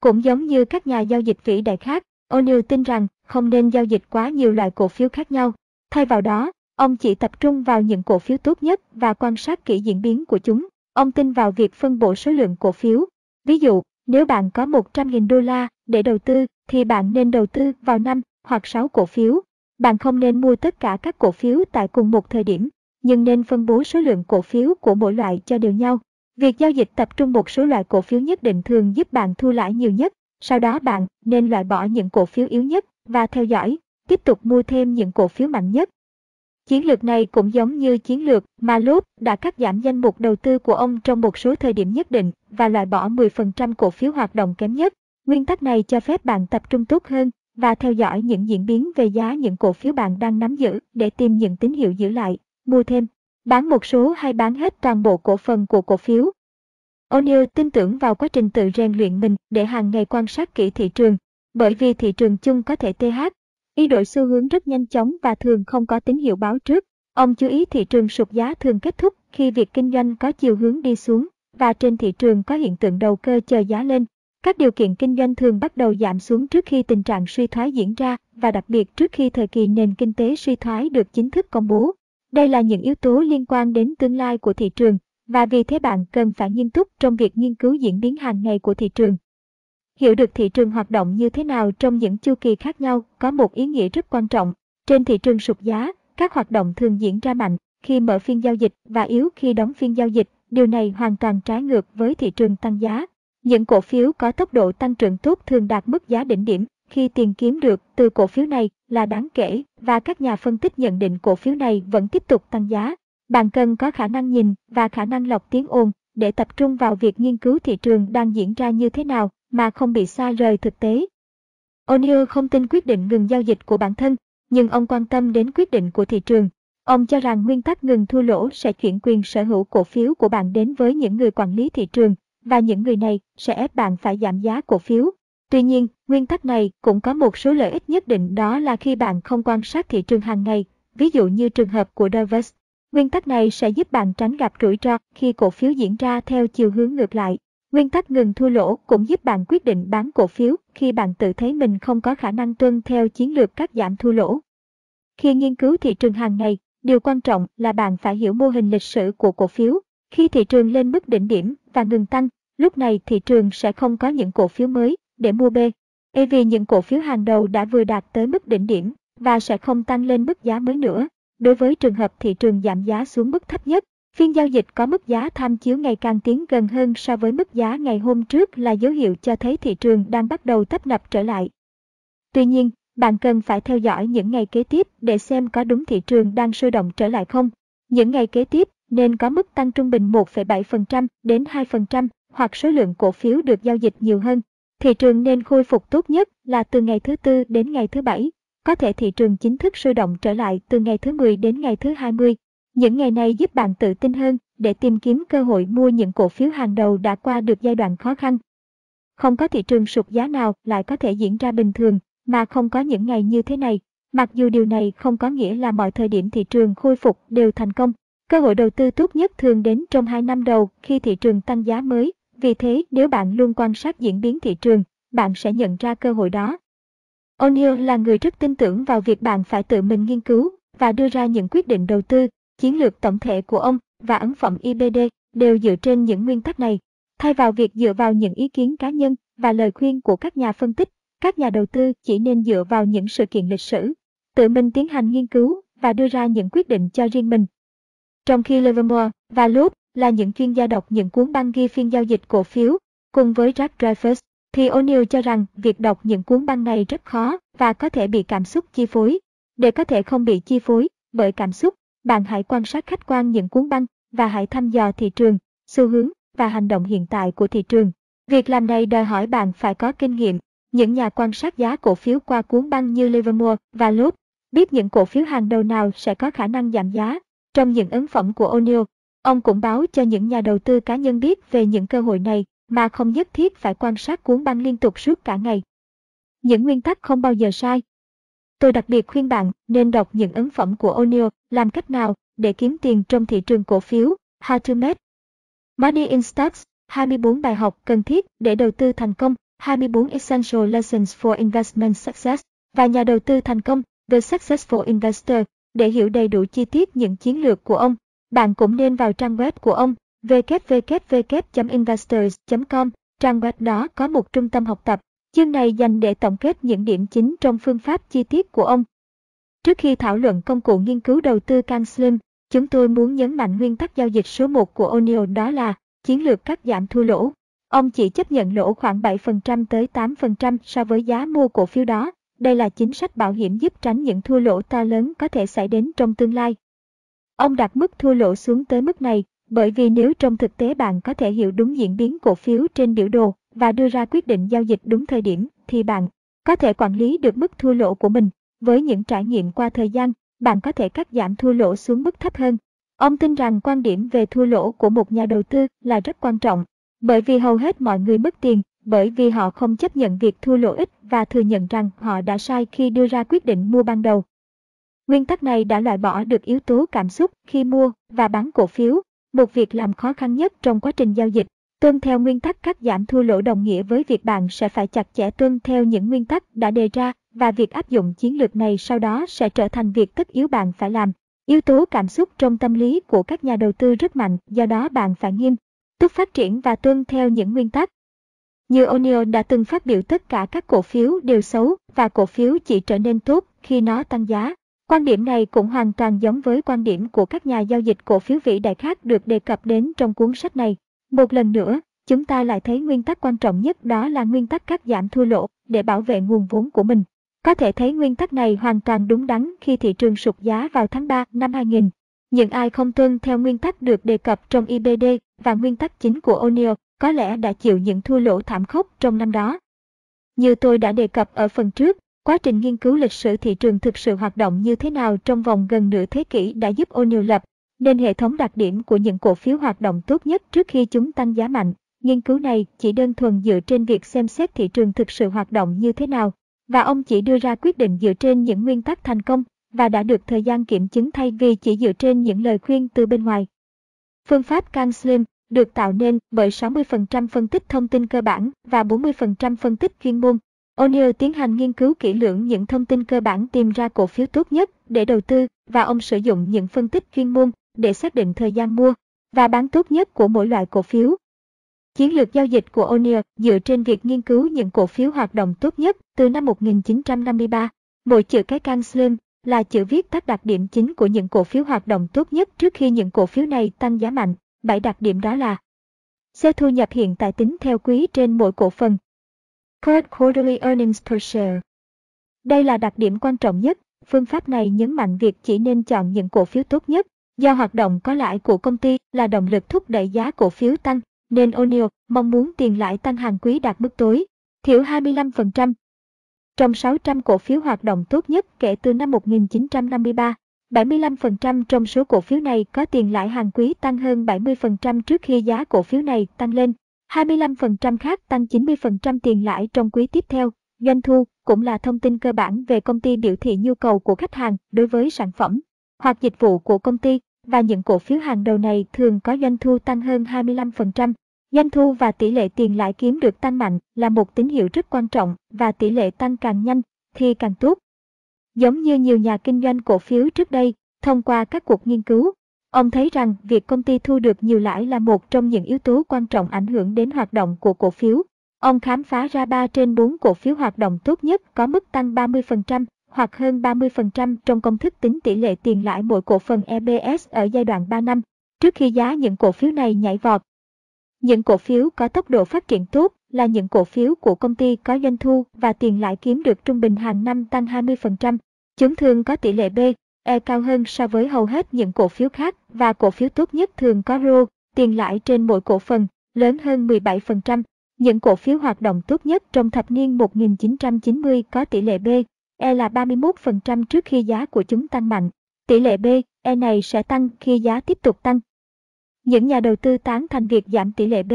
Cũng giống như các nhà giao dịch vĩ đại khác, O'Neill tin rằng không nên giao dịch quá nhiều loại cổ phiếu khác nhau. Thay vào đó, ông chỉ tập trung vào những cổ phiếu tốt nhất và quan sát kỹ diễn biến của chúng. Ông tin vào việc phân bổ số lượng cổ phiếu. Ví dụ, nếu bạn có 100.000 đô la để đầu tư, thì bạn nên đầu tư vào 5 hoặc 6 cổ phiếu. Bạn không nên mua tất cả các cổ phiếu tại cùng một thời điểm, nhưng nên phân bố số lượng cổ phiếu của mỗi loại cho đều nhau. Việc giao dịch tập trung một số loại cổ phiếu nhất định thường giúp bạn thu lãi nhiều nhất, sau đó bạn nên loại bỏ những cổ phiếu yếu nhất và theo dõi, tiếp tục mua thêm những cổ phiếu mạnh nhất. Chiến lược này cũng giống như chiến lược mà Lốt đã cắt giảm danh mục đầu tư của ông trong một số thời điểm nhất định và loại bỏ 10% cổ phiếu hoạt động kém nhất. Nguyên tắc này cho phép bạn tập trung tốt hơn và theo dõi những diễn biến về giá những cổ phiếu bạn đang nắm giữ để tìm những tín hiệu giữ lại, mua thêm bán một số hay bán hết toàn bộ cổ phần của cổ phiếu. O'Neill tin tưởng vào quá trình tự rèn luyện mình để hàng ngày quan sát kỹ thị trường, bởi vì thị trường chung có thể TH, ý đổi xu hướng rất nhanh chóng và thường không có tín hiệu báo trước. Ông chú ý thị trường sụt giá thường kết thúc khi việc kinh doanh có chiều hướng đi xuống và trên thị trường có hiện tượng đầu cơ chờ giá lên. Các điều kiện kinh doanh thường bắt đầu giảm xuống trước khi tình trạng suy thoái diễn ra và đặc biệt trước khi thời kỳ nền kinh tế suy thoái được chính thức công bố. Đây là những yếu tố liên quan đến tương lai của thị trường, và vì thế bạn cần phải nghiêm túc trong việc nghiên cứu diễn biến hàng ngày của thị trường. Hiểu được thị trường hoạt động như thế nào trong những chu kỳ khác nhau có một ý nghĩa rất quan trọng. Trên thị trường sụt giá, các hoạt động thường diễn ra mạnh khi mở phiên giao dịch và yếu khi đóng phiên giao dịch. Điều này hoàn toàn trái ngược với thị trường tăng giá. Những cổ phiếu có tốc độ tăng trưởng tốt thường đạt mức giá đỉnh điểm khi tiền kiếm được từ cổ phiếu này là đáng kể và các nhà phân tích nhận định cổ phiếu này vẫn tiếp tục tăng giá. Bạn cần có khả năng nhìn và khả năng lọc tiếng ồn để tập trung vào việc nghiên cứu thị trường đang diễn ra như thế nào mà không bị xa rời thực tế. O'Neill không tin quyết định ngừng giao dịch của bản thân, nhưng ông quan tâm đến quyết định của thị trường. Ông cho rằng nguyên tắc ngừng thua lỗ sẽ chuyển quyền sở hữu cổ phiếu của bạn đến với những người quản lý thị trường, và những người này sẽ ép bạn phải giảm giá cổ phiếu. Tuy nhiên, nguyên tắc này cũng có một số lợi ích nhất định đó là khi bạn không quan sát thị trường hàng ngày, ví dụ như trường hợp của Davos, Nguyên tắc này sẽ giúp bạn tránh gặp rủi ro khi cổ phiếu diễn ra theo chiều hướng ngược lại. Nguyên tắc ngừng thua lỗ cũng giúp bạn quyết định bán cổ phiếu khi bạn tự thấy mình không có khả năng tuân theo chiến lược cắt giảm thua lỗ. Khi nghiên cứu thị trường hàng ngày, điều quan trọng là bạn phải hiểu mô hình lịch sử của cổ phiếu. Khi thị trường lên mức đỉnh điểm và ngừng tăng, lúc này thị trường sẽ không có những cổ phiếu mới để mua B. E vì những cổ phiếu hàng đầu đã vừa đạt tới mức đỉnh điểm và sẽ không tăng lên mức giá mới nữa. Đối với trường hợp thị trường giảm giá xuống mức thấp nhất, phiên giao dịch có mức giá tham chiếu ngày càng tiến gần hơn so với mức giá ngày hôm trước là dấu hiệu cho thấy thị trường đang bắt đầu tấp nập trở lại. Tuy nhiên, bạn cần phải theo dõi những ngày kế tiếp để xem có đúng thị trường đang sôi động trở lại không. Những ngày kế tiếp nên có mức tăng trung bình 1,7% đến 2% hoặc số lượng cổ phiếu được giao dịch nhiều hơn. Thị trường nên khôi phục tốt nhất là từ ngày thứ tư đến ngày thứ bảy. Có thể thị trường chính thức sôi động trở lại từ ngày thứ 10 đến ngày thứ 20. Những ngày này giúp bạn tự tin hơn để tìm kiếm cơ hội mua những cổ phiếu hàng đầu đã qua được giai đoạn khó khăn. Không có thị trường sụt giá nào lại có thể diễn ra bình thường, mà không có những ngày như thế này. Mặc dù điều này không có nghĩa là mọi thời điểm thị trường khôi phục đều thành công. Cơ hội đầu tư tốt nhất thường đến trong 2 năm đầu khi thị trường tăng giá mới. Vì thế, nếu bạn luôn quan sát diễn biến thị trường, bạn sẽ nhận ra cơ hội đó. O'Neill là người rất tin tưởng vào việc bạn phải tự mình nghiên cứu và đưa ra những quyết định đầu tư. Chiến lược tổng thể của ông và ấn phẩm IBD đều dựa trên những nguyên tắc này. Thay vào việc dựa vào những ý kiến cá nhân và lời khuyên của các nhà phân tích, các nhà đầu tư chỉ nên dựa vào những sự kiện lịch sử, tự mình tiến hành nghiên cứu và đưa ra những quyết định cho riêng mình. Trong khi Livermore và Loeb là những chuyên gia đọc những cuốn băng ghi phiên giao dịch cổ phiếu, cùng với Jack Dreyfus, thì O'Neill cho rằng việc đọc những cuốn băng này rất khó và có thể bị cảm xúc chi phối. Để có thể không bị chi phối bởi cảm xúc, bạn hãy quan sát khách quan những cuốn băng và hãy thăm dò thị trường, xu hướng và hành động hiện tại của thị trường. Việc làm này đòi hỏi bạn phải có kinh nghiệm những nhà quan sát giá cổ phiếu qua cuốn băng như Livermore và Loeb biết những cổ phiếu hàng đầu nào sẽ có khả năng giảm giá. Trong những ấn phẩm của O'Neill, ông cũng báo cho những nhà đầu tư cá nhân biết về những cơ hội này mà không nhất thiết phải quan sát cuốn băng liên tục suốt cả ngày. Những nguyên tắc không bao giờ sai. Tôi đặc biệt khuyên bạn nên đọc những ấn phẩm của O'Neill làm cách nào để kiếm tiền trong thị trường cổ phiếu, How to Make Money in Stocks, 24 bài học cần thiết để đầu tư thành công 24 Essential Lessons for Investment Success và nhà đầu tư thành công, The Successful Investor, để hiểu đầy đủ chi tiết những chiến lược của ông. Bạn cũng nên vào trang web của ông www.investors.com. Trang web đó có một trung tâm học tập. Chương này dành để tổng kết những điểm chính trong phương pháp chi tiết của ông. Trước khi thảo luận công cụ nghiên cứu đầu tư CanSlim, chúng tôi muốn nhấn mạnh nguyên tắc giao dịch số 1 của O'Neill đó là chiến lược cắt giảm thua lỗ. Ông chỉ chấp nhận lỗ khoảng 7% tới 8% so với giá mua cổ phiếu đó. Đây là chính sách bảo hiểm giúp tránh những thua lỗ to lớn có thể xảy đến trong tương lai. Ông đặt mức thua lỗ xuống tới mức này, bởi vì nếu trong thực tế bạn có thể hiểu đúng diễn biến cổ phiếu trên biểu đồ và đưa ra quyết định giao dịch đúng thời điểm, thì bạn có thể quản lý được mức thua lỗ của mình. Với những trải nghiệm qua thời gian, bạn có thể cắt giảm thua lỗ xuống mức thấp hơn. Ông tin rằng quan điểm về thua lỗ của một nhà đầu tư là rất quan trọng bởi vì hầu hết mọi người mất tiền, bởi vì họ không chấp nhận việc thua lỗ ít và thừa nhận rằng họ đã sai khi đưa ra quyết định mua ban đầu. Nguyên tắc này đã loại bỏ được yếu tố cảm xúc khi mua và bán cổ phiếu, một việc làm khó khăn nhất trong quá trình giao dịch. Tuân theo nguyên tắc cắt giảm thua lỗ đồng nghĩa với việc bạn sẽ phải chặt chẽ tuân theo những nguyên tắc đã đề ra và việc áp dụng chiến lược này sau đó sẽ trở thành việc tất yếu bạn phải làm. Yếu tố cảm xúc trong tâm lý của các nhà đầu tư rất mạnh, do đó bạn phải nghiêm túc phát triển và tuân theo những nguyên tắc. Như O'Neill đã từng phát biểu tất cả các cổ phiếu đều xấu và cổ phiếu chỉ trở nên tốt khi nó tăng giá. Quan điểm này cũng hoàn toàn giống với quan điểm của các nhà giao dịch cổ phiếu vĩ đại khác được đề cập đến trong cuốn sách này. Một lần nữa, chúng ta lại thấy nguyên tắc quan trọng nhất đó là nguyên tắc cắt giảm thua lỗ để bảo vệ nguồn vốn của mình. Có thể thấy nguyên tắc này hoàn toàn đúng đắn khi thị trường sụt giá vào tháng 3 năm 2000. Những ai không tuân theo nguyên tắc được đề cập trong IBD và nguyên tắc chính của O'Neill có lẽ đã chịu những thua lỗ thảm khốc trong năm đó. Như tôi đã đề cập ở phần trước, quá trình nghiên cứu lịch sử thị trường thực sự hoạt động như thế nào trong vòng gần nửa thế kỷ đã giúp O'Neill lập nên hệ thống đặc điểm của những cổ phiếu hoạt động tốt nhất trước khi chúng tăng giá mạnh. Nghiên cứu này chỉ đơn thuần dựa trên việc xem xét thị trường thực sự hoạt động như thế nào, và ông chỉ đưa ra quyết định dựa trên những nguyên tắc thành công và đã được thời gian kiểm chứng thay vì chỉ dựa trên những lời khuyên từ bên ngoài. Phương pháp Can Slim được tạo nên bởi 60% phân tích thông tin cơ bản và 40% phân tích chuyên môn. O'Neill tiến hành nghiên cứu kỹ lưỡng những thông tin cơ bản tìm ra cổ phiếu tốt nhất để đầu tư, và ông sử dụng những phân tích chuyên môn để xác định thời gian mua và bán tốt nhất của mỗi loại cổ phiếu. Chiến lược giao dịch của O'Neill dựa trên việc nghiên cứu những cổ phiếu hoạt động tốt nhất từ năm 1953. Mỗi chữ cái can slim là chữ viết tắt đặc điểm chính của những cổ phiếu hoạt động tốt nhất trước khi những cổ phiếu này tăng giá mạnh. Bảy đặc điểm đó là Xe thu nhập hiện tại tính theo quý trên mỗi cổ phần. Current Quarterly Earnings per Share. Đây là đặc điểm quan trọng nhất. Phương pháp này nhấn mạnh việc chỉ nên chọn những cổ phiếu tốt nhất do hoạt động có lãi của công ty là động lực thúc đẩy giá cổ phiếu tăng, nên O'Neill mong muốn tiền lãi tăng hàng quý đạt mức tối thiểu 25%. Trong 600 cổ phiếu hoạt động tốt nhất kể từ năm 1953, 75% trong số cổ phiếu này có tiền lãi hàng quý tăng hơn 70% trước khi giá cổ phiếu này tăng lên. 25% khác tăng 90% tiền lãi trong quý tiếp theo. Doanh thu cũng là thông tin cơ bản về công ty biểu thị nhu cầu của khách hàng đối với sản phẩm hoặc dịch vụ của công ty và những cổ phiếu hàng đầu này thường có doanh thu tăng hơn 25%. Doanh thu và tỷ lệ tiền lãi kiếm được tăng mạnh là một tín hiệu rất quan trọng và tỷ lệ tăng càng nhanh thì càng tốt. Giống như nhiều nhà kinh doanh cổ phiếu trước đây, thông qua các cuộc nghiên cứu, ông thấy rằng việc công ty thu được nhiều lãi là một trong những yếu tố quan trọng ảnh hưởng đến hoạt động của cổ phiếu. Ông khám phá ra 3 trên 4 cổ phiếu hoạt động tốt nhất có mức tăng 30% hoặc hơn 30% trong công thức tính tỷ lệ tiền lãi mỗi cổ phần EBS ở giai đoạn 3 năm, trước khi giá những cổ phiếu này nhảy vọt. Những cổ phiếu có tốc độ phát triển tốt là những cổ phiếu của công ty có doanh thu và tiền lãi kiếm được trung bình hàng năm tăng 20%. Chúng thường có tỷ lệ B, E cao hơn so với hầu hết những cổ phiếu khác và cổ phiếu tốt nhất thường có ROE, tiền lãi trên mỗi cổ phần, lớn hơn 17%. Những cổ phiếu hoạt động tốt nhất trong thập niên 1990 có tỷ lệ B, E là 31% trước khi giá của chúng tăng mạnh. Tỷ lệ B, E này sẽ tăng khi giá tiếp tục tăng. Những nhà đầu tư tán thành việc giảm tỷ lệ B,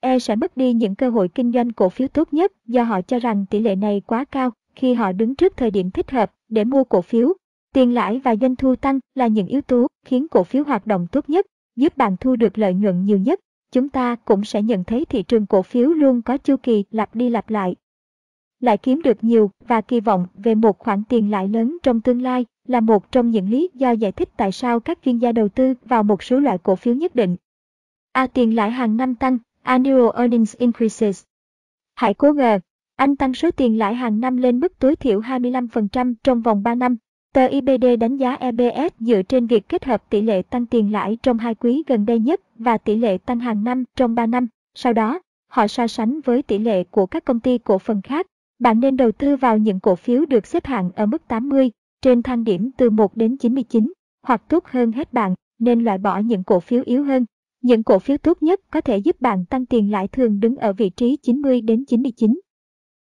E sẽ mất đi những cơ hội kinh doanh cổ phiếu tốt nhất do họ cho rằng tỷ lệ này quá cao khi họ đứng trước thời điểm thích hợp để mua cổ phiếu. Tiền lãi và doanh thu tăng là những yếu tố khiến cổ phiếu hoạt động tốt nhất, giúp bạn thu được lợi nhuận nhiều nhất. Chúng ta cũng sẽ nhận thấy thị trường cổ phiếu luôn có chu kỳ lặp đi lặp lại. Lại kiếm được nhiều và kỳ vọng về một khoản tiền lãi lớn trong tương lai là một trong những lý do giải thích tại sao các chuyên gia đầu tư vào một số loại cổ phiếu nhất định. A tiền lãi hàng năm tăng, annual earnings increases. Hãy cố ngờ, anh tăng số tiền lãi hàng năm lên mức tối thiểu 25% trong vòng 3 năm. Tờ IBD đánh giá EBS dựa trên việc kết hợp tỷ lệ tăng tiền lãi trong hai quý gần đây nhất và tỷ lệ tăng hàng năm trong 3 năm. Sau đó, họ so sánh với tỷ lệ của các công ty cổ phần khác. Bạn nên đầu tư vào những cổ phiếu được xếp hạng ở mức 80 trên thang điểm từ 1 đến 99, hoặc tốt hơn hết bạn nên loại bỏ những cổ phiếu yếu hơn. Những cổ phiếu tốt nhất có thể giúp bạn tăng tiền lãi thường đứng ở vị trí 90 đến 99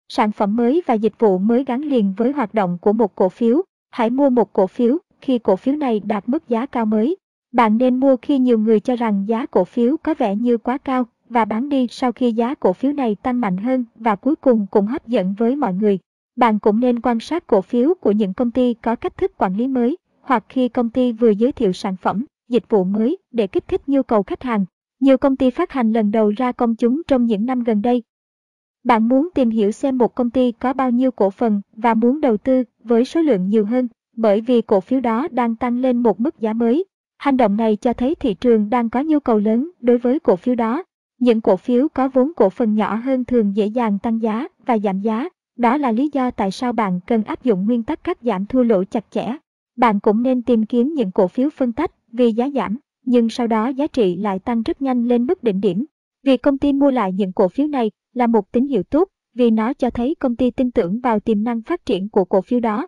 sản phẩm mới và dịch vụ mới gắn liền với hoạt động của một cổ phiếu. Hãy mua một cổ phiếu khi cổ phiếu này đạt mức giá cao mới. Bạn nên mua khi nhiều người cho rằng giá cổ phiếu có vẻ như quá cao và bán đi sau khi giá cổ phiếu này tăng mạnh hơn và cuối cùng cũng hấp dẫn với mọi người. Bạn cũng nên quan sát cổ phiếu của những công ty có cách thức quản lý mới hoặc khi công ty vừa giới thiệu sản phẩm, dịch vụ mới để kích thích nhu cầu khách hàng. Nhiều công ty phát hành lần đầu ra công chúng trong những năm gần đây bạn muốn tìm hiểu xem một công ty có bao nhiêu cổ phần và muốn đầu tư với số lượng nhiều hơn, bởi vì cổ phiếu đó đang tăng lên một mức giá mới. Hành động này cho thấy thị trường đang có nhu cầu lớn đối với cổ phiếu đó. Những cổ phiếu có vốn cổ phần nhỏ hơn thường dễ dàng tăng giá và giảm giá. Đó là lý do tại sao bạn cần áp dụng nguyên tắc cắt giảm thua lỗ chặt chẽ. Bạn cũng nên tìm kiếm những cổ phiếu phân tách vì giá giảm, nhưng sau đó giá trị lại tăng rất nhanh lên mức đỉnh điểm. Việc công ty mua lại những cổ phiếu này là một tín hiệu tốt vì nó cho thấy công ty tin tưởng vào tiềm năng phát triển của cổ phiếu đó.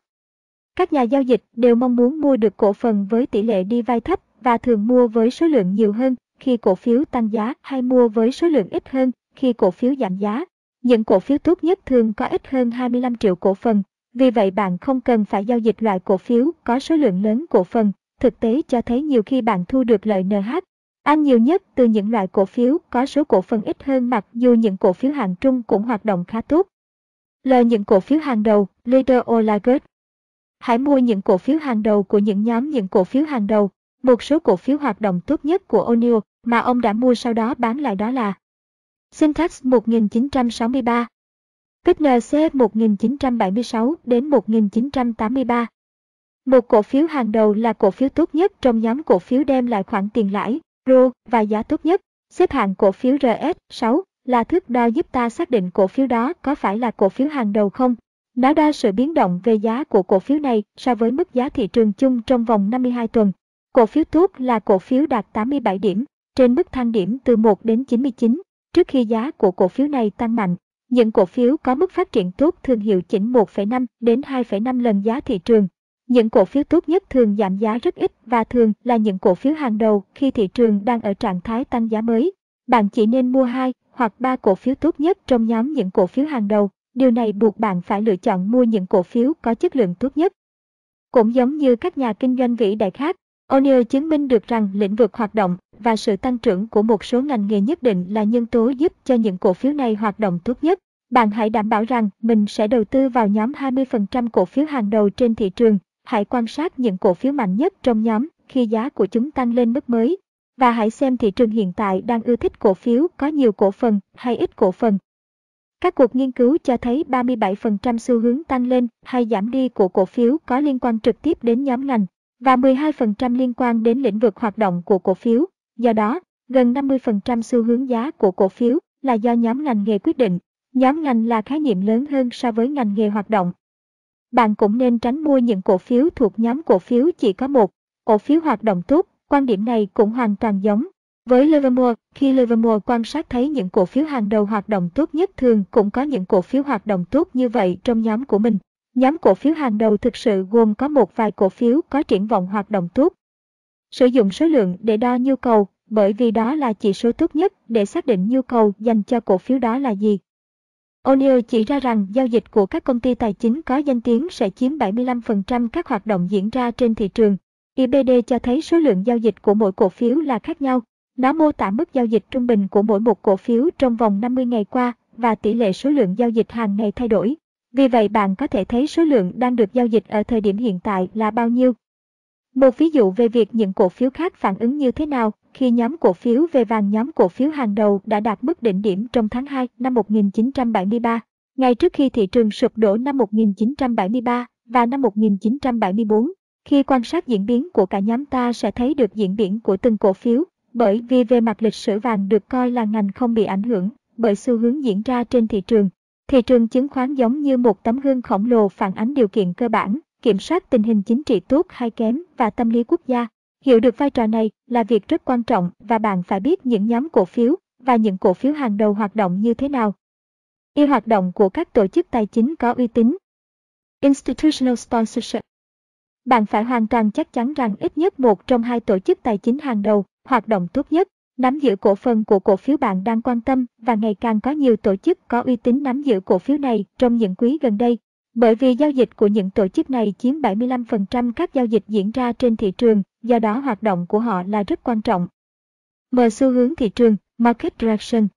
Các nhà giao dịch đều mong muốn mua được cổ phần với tỷ lệ đi vai thấp và thường mua với số lượng nhiều hơn khi cổ phiếu tăng giá hay mua với số lượng ít hơn khi cổ phiếu giảm giá. Những cổ phiếu tốt nhất thường có ít hơn 25 triệu cổ phần, vì vậy bạn không cần phải giao dịch loại cổ phiếu có số lượng lớn cổ phần. Thực tế cho thấy nhiều khi bạn thu được lợi NH ăn nhiều nhất từ những loại cổ phiếu có số cổ phần ít hơn mặc dù những cổ phiếu hàng trung cũng hoạt động khá tốt. Lời những cổ phiếu hàng đầu, leader or laggard. Hãy mua những cổ phiếu hàng đầu của những nhóm những cổ phiếu hàng đầu. Một số cổ phiếu hoạt động tốt nhất của O'Neill mà ông đã mua sau đó bán lại đó là Syntax 1963, PNC 1976 đến 1983. Một cổ phiếu hàng đầu là cổ phiếu tốt nhất trong nhóm cổ phiếu đem lại khoản tiền lãi, ROE và giá tốt nhất. Xếp hạng cổ phiếu RS6 là thước đo giúp ta xác định cổ phiếu đó có phải là cổ phiếu hàng đầu không. Nó đo sự biến động về giá của cổ phiếu này so với mức giá thị trường chung trong vòng 52 tuần. Cổ phiếu tốt là cổ phiếu đạt 87 điểm, trên mức thang điểm từ 1 đến 99, trước khi giá của cổ phiếu này tăng mạnh. Những cổ phiếu có mức phát triển tốt thường hiệu chỉnh 1,5 đến 2,5 lần giá thị trường. Những cổ phiếu tốt nhất thường giảm giá rất ít và thường là những cổ phiếu hàng đầu khi thị trường đang ở trạng thái tăng giá mới. Bạn chỉ nên mua 2 hoặc 3 cổ phiếu tốt nhất trong nhóm những cổ phiếu hàng đầu. Điều này buộc bạn phải lựa chọn mua những cổ phiếu có chất lượng tốt nhất. Cũng giống như các nhà kinh doanh vĩ đại khác, O'Neill chứng minh được rằng lĩnh vực hoạt động và sự tăng trưởng của một số ngành nghề nhất định là nhân tố giúp cho những cổ phiếu này hoạt động tốt nhất. Bạn hãy đảm bảo rằng mình sẽ đầu tư vào nhóm 20% cổ phiếu hàng đầu trên thị trường. Hãy quan sát những cổ phiếu mạnh nhất trong nhóm khi giá của chúng tăng lên mức mới. Và hãy xem thị trường hiện tại đang ưa thích cổ phiếu có nhiều cổ phần hay ít cổ phần. Các cuộc nghiên cứu cho thấy 37% xu hướng tăng lên hay giảm đi của cổ phiếu có liên quan trực tiếp đến nhóm ngành và 12% liên quan đến lĩnh vực hoạt động của cổ phiếu. Do đó, gần 50% xu hướng giá của cổ phiếu là do nhóm ngành nghề quyết định. Nhóm ngành là khái niệm lớn hơn so với ngành nghề hoạt động. Bạn cũng nên tránh mua những cổ phiếu thuộc nhóm cổ phiếu chỉ có một cổ phiếu hoạt động tốt. Quan điểm này cũng hoàn toàn giống với Livermore. Khi Livermore quan sát thấy những cổ phiếu hàng đầu hoạt động tốt nhất thường cũng có những cổ phiếu hoạt động tốt như vậy trong nhóm của mình. Nhóm cổ phiếu hàng đầu thực sự gồm có một vài cổ phiếu có triển vọng hoạt động tốt. Sử dụng số lượng để đo nhu cầu, bởi vì đó là chỉ số tốt nhất để xác định nhu cầu dành cho cổ phiếu đó là gì. O'Neill chỉ ra rằng giao dịch của các công ty tài chính có danh tiếng sẽ chiếm 75% các hoạt động diễn ra trên thị trường. IBD cho thấy số lượng giao dịch của mỗi cổ phiếu là khác nhau. Nó mô tả mức giao dịch trung bình của mỗi một cổ phiếu trong vòng 50 ngày qua và tỷ lệ số lượng giao dịch hàng ngày thay đổi. Vì vậy, bạn có thể thấy số lượng đang được giao dịch ở thời điểm hiện tại là bao nhiêu. Một ví dụ về việc những cổ phiếu khác phản ứng như thế nào khi nhóm cổ phiếu về vàng nhóm cổ phiếu hàng đầu đã đạt mức đỉnh điểm trong tháng 2 năm 1973, ngay trước khi thị trường sụp đổ năm 1973 và năm 1974. Khi quan sát diễn biến của cả nhóm ta sẽ thấy được diễn biến của từng cổ phiếu, bởi vì về mặt lịch sử vàng được coi là ngành không bị ảnh hưởng bởi xu hướng diễn ra trên thị trường. Thị trường chứng khoán giống như một tấm gương khổng lồ phản ánh điều kiện cơ bản, kiểm soát tình hình chính trị tốt hay kém và tâm lý quốc gia. Hiểu được vai trò này là việc rất quan trọng và bạn phải biết những nhóm cổ phiếu và những cổ phiếu hàng đầu hoạt động như thế nào. Y hoạt động của các tổ chức tài chính có uy tín. Institutional Sponsorship Bạn phải hoàn toàn chắc chắn rằng ít nhất một trong hai tổ chức tài chính hàng đầu hoạt động tốt nhất nắm giữ cổ phần của cổ phiếu bạn đang quan tâm và ngày càng có nhiều tổ chức có uy tín nắm giữ cổ phiếu này trong những quý gần đây. Bởi vì giao dịch của những tổ chức này chiếm 75% các giao dịch diễn ra trên thị trường, do đó hoạt động của họ là rất quan trọng. M xu hướng thị trường, Market Direction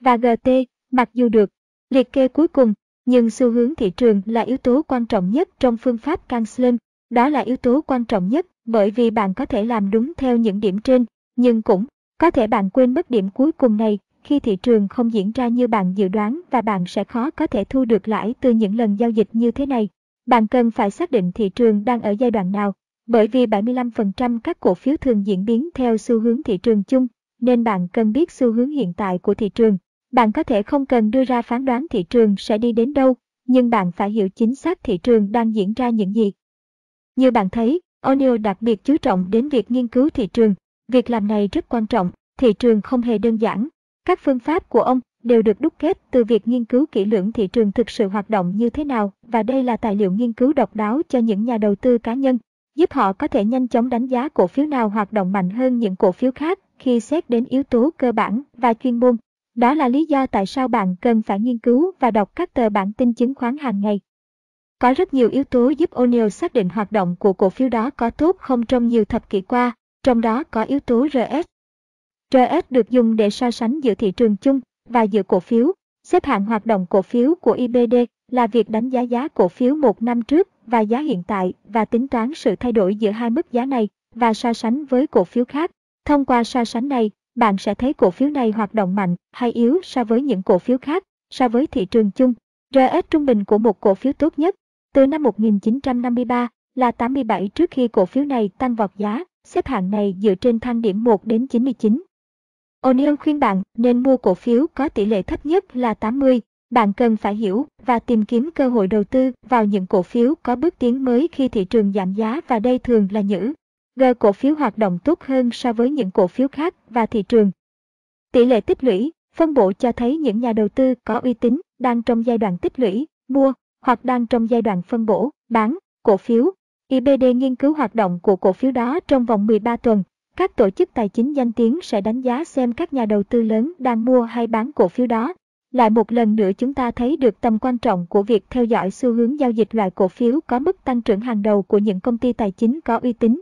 và GT, mặc dù được liệt kê cuối cùng, nhưng xu hướng thị trường là yếu tố quan trọng nhất trong phương pháp counseling. Đó là yếu tố quan trọng nhất bởi vì bạn có thể làm đúng theo những điểm trên, nhưng cũng có thể bạn quên mất điểm cuối cùng này khi thị trường không diễn ra như bạn dự đoán và bạn sẽ khó có thể thu được lãi từ những lần giao dịch như thế này. Bạn cần phải xác định thị trường đang ở giai đoạn nào, bởi vì 75% các cổ phiếu thường diễn biến theo xu hướng thị trường chung, nên bạn cần biết xu hướng hiện tại của thị trường. Bạn có thể không cần đưa ra phán đoán thị trường sẽ đi đến đâu, nhưng bạn phải hiểu chính xác thị trường đang diễn ra những gì. Như bạn thấy, O'Neill đặc biệt chú trọng đến việc nghiên cứu thị trường, Việc làm này rất quan trọng, thị trường không hề đơn giản. Các phương pháp của ông đều được đúc kết từ việc nghiên cứu kỹ lưỡng thị trường thực sự hoạt động như thế nào và đây là tài liệu nghiên cứu độc đáo cho những nhà đầu tư cá nhân, giúp họ có thể nhanh chóng đánh giá cổ phiếu nào hoạt động mạnh hơn những cổ phiếu khác khi xét đến yếu tố cơ bản và chuyên môn. Đó là lý do tại sao bạn cần phải nghiên cứu và đọc các tờ bản tin chứng khoán hàng ngày. Có rất nhiều yếu tố giúp O'Neill xác định hoạt động của cổ phiếu đó có tốt không trong nhiều thập kỷ qua, trong đó có yếu tố RS. RS được dùng để so sánh giữa thị trường chung và giữa cổ phiếu. Xếp hạng hoạt động cổ phiếu của IBD là việc đánh giá giá cổ phiếu một năm trước và giá hiện tại và tính toán sự thay đổi giữa hai mức giá này và so sánh với cổ phiếu khác. Thông qua so sánh này, bạn sẽ thấy cổ phiếu này hoạt động mạnh hay yếu so với những cổ phiếu khác, so với thị trường chung. RS trung bình của một cổ phiếu tốt nhất từ năm 1953 là 87 trước khi cổ phiếu này tăng vọt giá, xếp hạng này dựa trên thang điểm 1 đến 99. O'Neill khuyên bạn nên mua cổ phiếu có tỷ lệ thấp nhất là 80. Bạn cần phải hiểu và tìm kiếm cơ hội đầu tư vào những cổ phiếu có bước tiến mới khi thị trường giảm giá và đây thường là những G cổ phiếu hoạt động tốt hơn so với những cổ phiếu khác và thị trường. Tỷ lệ tích lũy, phân bổ cho thấy những nhà đầu tư có uy tín đang trong giai đoạn tích lũy, mua hoặc đang trong giai đoạn phân bổ, bán cổ phiếu. IBD nghiên cứu hoạt động của cổ phiếu đó trong vòng 13 tuần. Các tổ chức tài chính danh tiếng sẽ đánh giá xem các nhà đầu tư lớn đang mua hay bán cổ phiếu đó. Lại một lần nữa chúng ta thấy được tầm quan trọng của việc theo dõi xu hướng giao dịch loại cổ phiếu có mức tăng trưởng hàng đầu của những công ty tài chính có uy tín.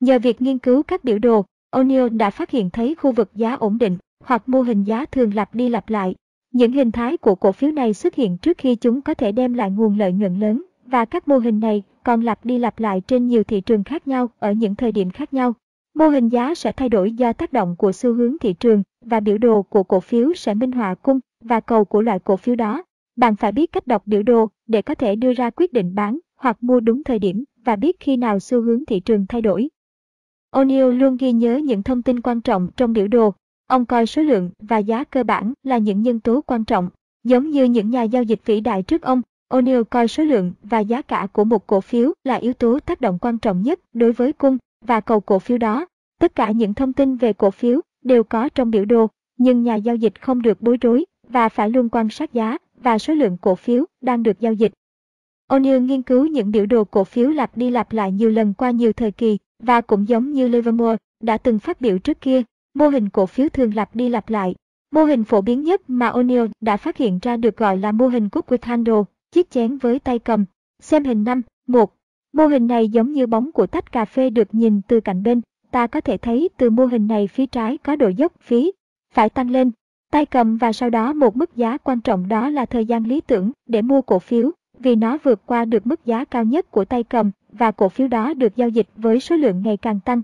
Nhờ việc nghiên cứu các biểu đồ, O'Neill đã phát hiện thấy khu vực giá ổn định hoặc mô hình giá thường lặp đi lặp lại. Những hình thái của cổ phiếu này xuất hiện trước khi chúng có thể đem lại nguồn lợi nhuận lớn và các mô hình này còn lặp đi lặp lại trên nhiều thị trường khác nhau ở những thời điểm khác nhau. Mô hình giá sẽ thay đổi do tác động của xu hướng thị trường và biểu đồ của cổ phiếu sẽ minh họa cung và cầu của loại cổ phiếu đó. Bạn phải biết cách đọc biểu đồ để có thể đưa ra quyết định bán hoặc mua đúng thời điểm và biết khi nào xu hướng thị trường thay đổi. O'Neill luôn ghi nhớ những thông tin quan trọng trong biểu đồ. Ông coi số lượng và giá cơ bản là những nhân tố quan trọng. Giống như những nhà giao dịch vĩ đại trước ông, O'Neill coi số lượng và giá cả của một cổ phiếu là yếu tố tác động quan trọng nhất đối với cung và cầu cổ phiếu đó. Tất cả những thông tin về cổ phiếu đều có trong biểu đồ, nhưng nhà giao dịch không được bối rối và phải luôn quan sát giá và số lượng cổ phiếu đang được giao dịch. O'Neill nghiên cứu những biểu đồ cổ phiếu lặp đi lặp lại nhiều lần qua nhiều thời kỳ và cũng giống như Livermore đã từng phát biểu trước kia, mô hình cổ phiếu thường lặp đi lặp lại. Mô hình phổ biến nhất mà O'Neill đã phát hiện ra được gọi là mô hình cúp with Handle, chiếc chén với tay cầm. Xem hình 5, 1. Mô hình này giống như bóng của tách cà phê được nhìn từ cạnh bên. Ta có thể thấy từ mô hình này phía trái có độ dốc phí, phải tăng lên, tay cầm và sau đó một mức giá quan trọng đó là thời gian lý tưởng để mua cổ phiếu vì nó vượt qua được mức giá cao nhất của tay cầm và cổ phiếu đó được giao dịch với số lượng ngày càng tăng.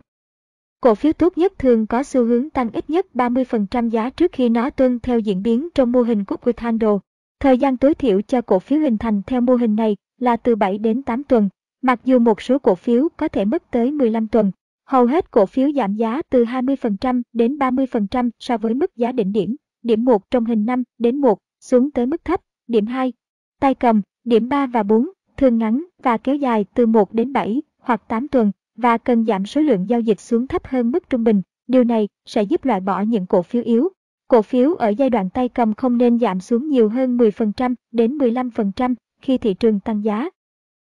Cổ phiếu tốt nhất thường có xu hướng tăng ít nhất 30% giá trước khi nó tuân theo diễn biến trong mô hình của with Thời gian tối thiểu cho cổ phiếu hình thành theo mô hình này là từ 7 đến 8 tuần, mặc dù một số cổ phiếu có thể mất tới 15 tuần. Hầu hết cổ phiếu giảm giá từ 20% đến 30% so với mức giá đỉnh điểm, điểm 1 trong hình 5 đến 1 xuống tới mức thấp, điểm 2. Tay cầm, điểm 3 và 4 thường ngắn và kéo dài từ 1 đến 7 hoặc 8 tuần và cần giảm số lượng giao dịch xuống thấp hơn mức trung bình. Điều này sẽ giúp loại bỏ những cổ phiếu yếu. Cổ phiếu ở giai đoạn tay cầm không nên giảm xuống nhiều hơn 10% đến 15% khi thị trường tăng giá.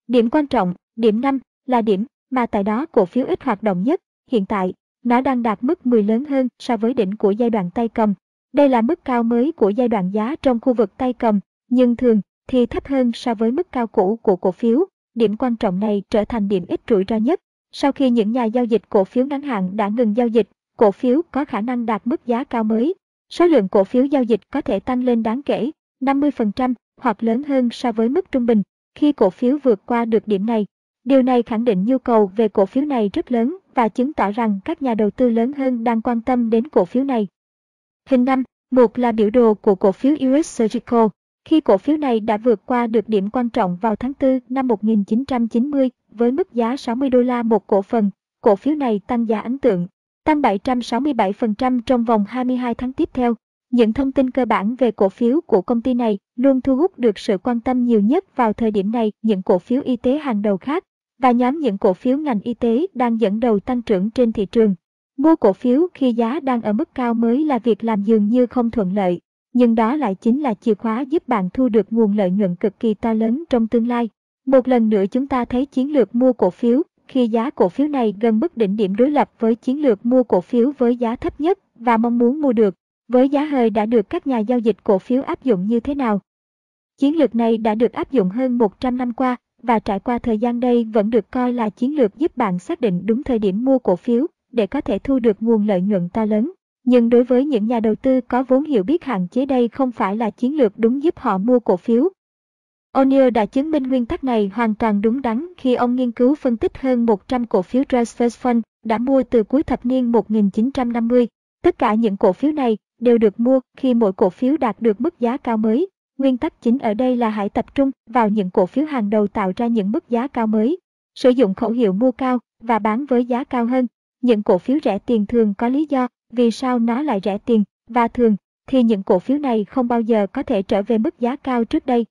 Điểm quan trọng, điểm 5 là điểm mà tại đó cổ phiếu ít hoạt động nhất. Hiện tại, nó đang đạt mức 10 lớn hơn so với đỉnh của giai đoạn tay cầm. Đây là mức cao mới của giai đoạn giá trong khu vực tay cầm, nhưng thường thì thấp hơn so với mức cao cũ của cổ phiếu. Điểm quan trọng này trở thành điểm ít rủi ro nhất. Sau khi những nhà giao dịch cổ phiếu ngắn hạn đã ngừng giao dịch, cổ phiếu có khả năng đạt mức giá cao mới. Số lượng cổ phiếu giao dịch có thể tăng lên đáng kể, 50% hoặc lớn hơn so với mức trung bình khi cổ phiếu vượt qua được điểm này. Điều này khẳng định nhu cầu về cổ phiếu này rất lớn và chứng tỏ rằng các nhà đầu tư lớn hơn đang quan tâm đến cổ phiếu này. Hình 5, một là biểu đồ của cổ phiếu US Surgical. Khi cổ phiếu này đã vượt qua được điểm quan trọng vào tháng 4 năm 1990 với mức giá 60 đô la một cổ phần, cổ phiếu này tăng giá ấn tượng, tăng 767% trong vòng 22 tháng tiếp theo. Những thông tin cơ bản về cổ phiếu của công ty này luôn thu hút được sự quan tâm nhiều nhất vào thời điểm này những cổ phiếu y tế hàng đầu khác và nhóm những cổ phiếu ngành y tế đang dẫn đầu tăng trưởng trên thị trường. Mua cổ phiếu khi giá đang ở mức cao mới là việc làm dường như không thuận lợi, nhưng đó lại chính là chìa khóa giúp bạn thu được nguồn lợi nhuận cực kỳ to lớn trong tương lai. Một lần nữa chúng ta thấy chiến lược mua cổ phiếu, khi giá cổ phiếu này gần mức đỉnh điểm đối lập với chiến lược mua cổ phiếu với giá thấp nhất và mong muốn mua được, với giá hơi đã được các nhà giao dịch cổ phiếu áp dụng như thế nào. Chiến lược này đã được áp dụng hơn 100 năm qua, và trải qua thời gian đây vẫn được coi là chiến lược giúp bạn xác định đúng thời điểm mua cổ phiếu để có thể thu được nguồn lợi nhuận to lớn. Nhưng đối với những nhà đầu tư có vốn hiểu biết hạn chế đây không phải là chiến lược đúng giúp họ mua cổ phiếu. O'Neill đã chứng minh nguyên tắc này hoàn toàn đúng đắn khi ông nghiên cứu phân tích hơn 100 cổ phiếu Dreyfus Fund đã mua từ cuối thập niên 1950. Tất cả những cổ phiếu này đều được mua khi mỗi cổ phiếu đạt được mức giá cao mới. Nguyên tắc chính ở đây là hãy tập trung vào những cổ phiếu hàng đầu tạo ra những mức giá cao mới. Sử dụng khẩu hiệu mua cao và bán với giá cao hơn. Những cổ phiếu rẻ tiền thường có lý do vì sao nó lại rẻ tiền và thường thì những cổ phiếu này không bao giờ có thể trở về mức giá cao trước đây.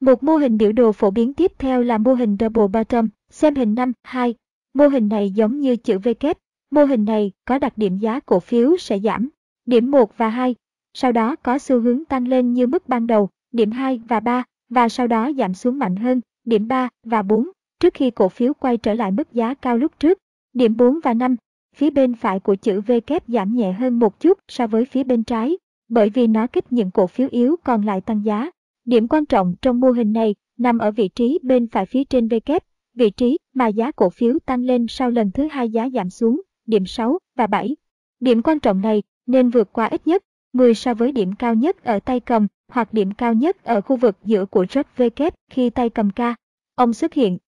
Một mô hình biểu đồ phổ biến tiếp theo là mô hình Double Bottom, xem hình 5, 2. Mô hình này giống như chữ V kép. Mô hình này có đặc điểm giá cổ phiếu sẽ giảm, điểm 1 và 2, sau đó có xu hướng tăng lên như mức ban đầu, điểm 2 và 3, và sau đó giảm xuống mạnh hơn, điểm 3 và 4, trước khi cổ phiếu quay trở lại mức giá cao lúc trước. Điểm 4 và 5, phía bên phải của chữ V kép giảm nhẹ hơn một chút so với phía bên trái, bởi vì nó kích những cổ phiếu yếu còn lại tăng giá. Điểm quan trọng trong mô hình này nằm ở vị trí bên phải phía trên V kép, vị trí mà giá cổ phiếu tăng lên sau lần thứ hai giá giảm xuống, điểm 6 và 7. Điểm quan trọng này nên vượt qua ít nhất 10 so với điểm cao nhất ở tay cầm hoặc điểm cao nhất ở khu vực giữa của rớt V kép khi tay cầm ca. Ông xuất hiện.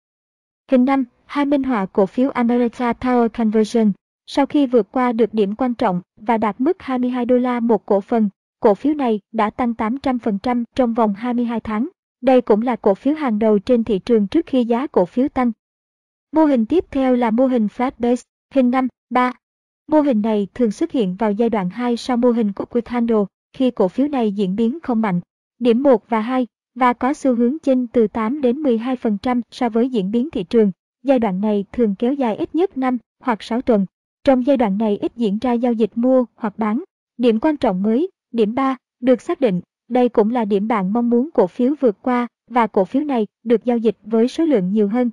Hình 5, hai minh họa cổ phiếu America Tower Conversion. Sau khi vượt qua được điểm quan trọng và đạt mức 22 đô la một cổ phần, cổ phiếu này đã tăng 800% trong vòng 22 tháng. Đây cũng là cổ phiếu hàng đầu trên thị trường trước khi giá cổ phiếu tăng. Mô hình tiếp theo là mô hình Flat Base, hình 5, 3. Mô hình này thường xuất hiện vào giai đoạn 2 sau mô hình của Quick Handle, khi cổ phiếu này diễn biến không mạnh. Điểm 1 và 2 và có xu hướng chênh từ 8 đến 12% so với diễn biến thị trường. Giai đoạn này thường kéo dài ít nhất 5 hoặc 6 tuần. Trong giai đoạn này ít diễn ra giao dịch mua hoặc bán. Điểm quan trọng mới, điểm 3, được xác định, đây cũng là điểm bạn mong muốn cổ phiếu vượt qua và cổ phiếu này được giao dịch với số lượng nhiều hơn.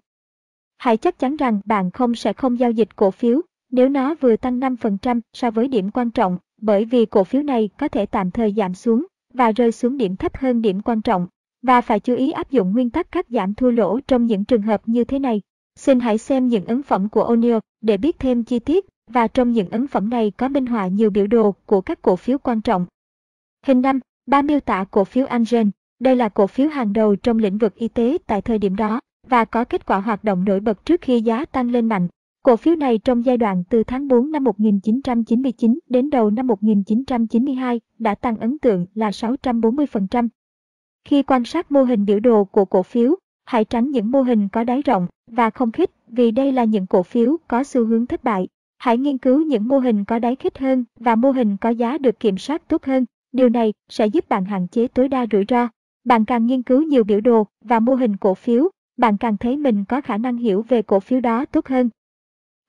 Hãy chắc chắn rằng bạn không sẽ không giao dịch cổ phiếu nếu nó vừa tăng 5% so với điểm quan trọng, bởi vì cổ phiếu này có thể tạm thời giảm xuống và rơi xuống điểm thấp hơn điểm quan trọng và phải chú ý áp dụng nguyên tắc cắt giảm thua lỗ trong những trường hợp như thế này. Xin hãy xem những ấn phẩm của O'Neill để biết thêm chi tiết và trong những ấn phẩm này có minh họa nhiều biểu đồ của các cổ phiếu quan trọng. Hình 5, ba miêu tả cổ phiếu Angen. Đây là cổ phiếu hàng đầu trong lĩnh vực y tế tại thời điểm đó và có kết quả hoạt động nổi bật trước khi giá tăng lên mạnh. Cổ phiếu này trong giai đoạn từ tháng 4 năm 1999 đến đầu năm 1992 đã tăng ấn tượng là 640%. Khi quan sát mô hình biểu đồ của cổ phiếu, hãy tránh những mô hình có đáy rộng và không khít vì đây là những cổ phiếu có xu hướng thất bại. Hãy nghiên cứu những mô hình có đáy khít hơn và mô hình có giá được kiểm soát tốt hơn. Điều này sẽ giúp bạn hạn chế tối đa rủi ro. Bạn càng nghiên cứu nhiều biểu đồ và mô hình cổ phiếu, bạn càng thấy mình có khả năng hiểu về cổ phiếu đó tốt hơn.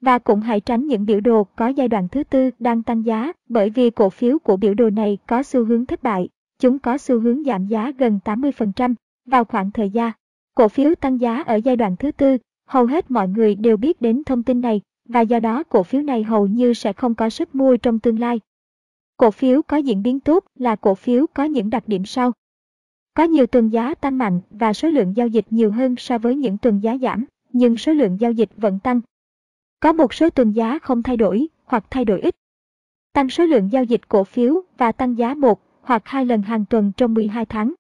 Và cũng hãy tránh những biểu đồ có giai đoạn thứ tư đang tăng giá bởi vì cổ phiếu của biểu đồ này có xu hướng thất bại. Chúng có xu hướng giảm giá gần 80% vào khoảng thời gian. Cổ phiếu tăng giá ở giai đoạn thứ tư, hầu hết mọi người đều biết đến thông tin này và do đó cổ phiếu này hầu như sẽ không có sức mua trong tương lai. Cổ phiếu có diễn biến tốt là cổ phiếu có những đặc điểm sau. Có nhiều tuần giá tăng mạnh và số lượng giao dịch nhiều hơn so với những tuần giá giảm, nhưng số lượng giao dịch vẫn tăng. Có một số tuần giá không thay đổi hoặc thay đổi ít. Tăng số lượng giao dịch cổ phiếu và tăng giá một hoặc hai lần hàng tuần trong 12 tháng.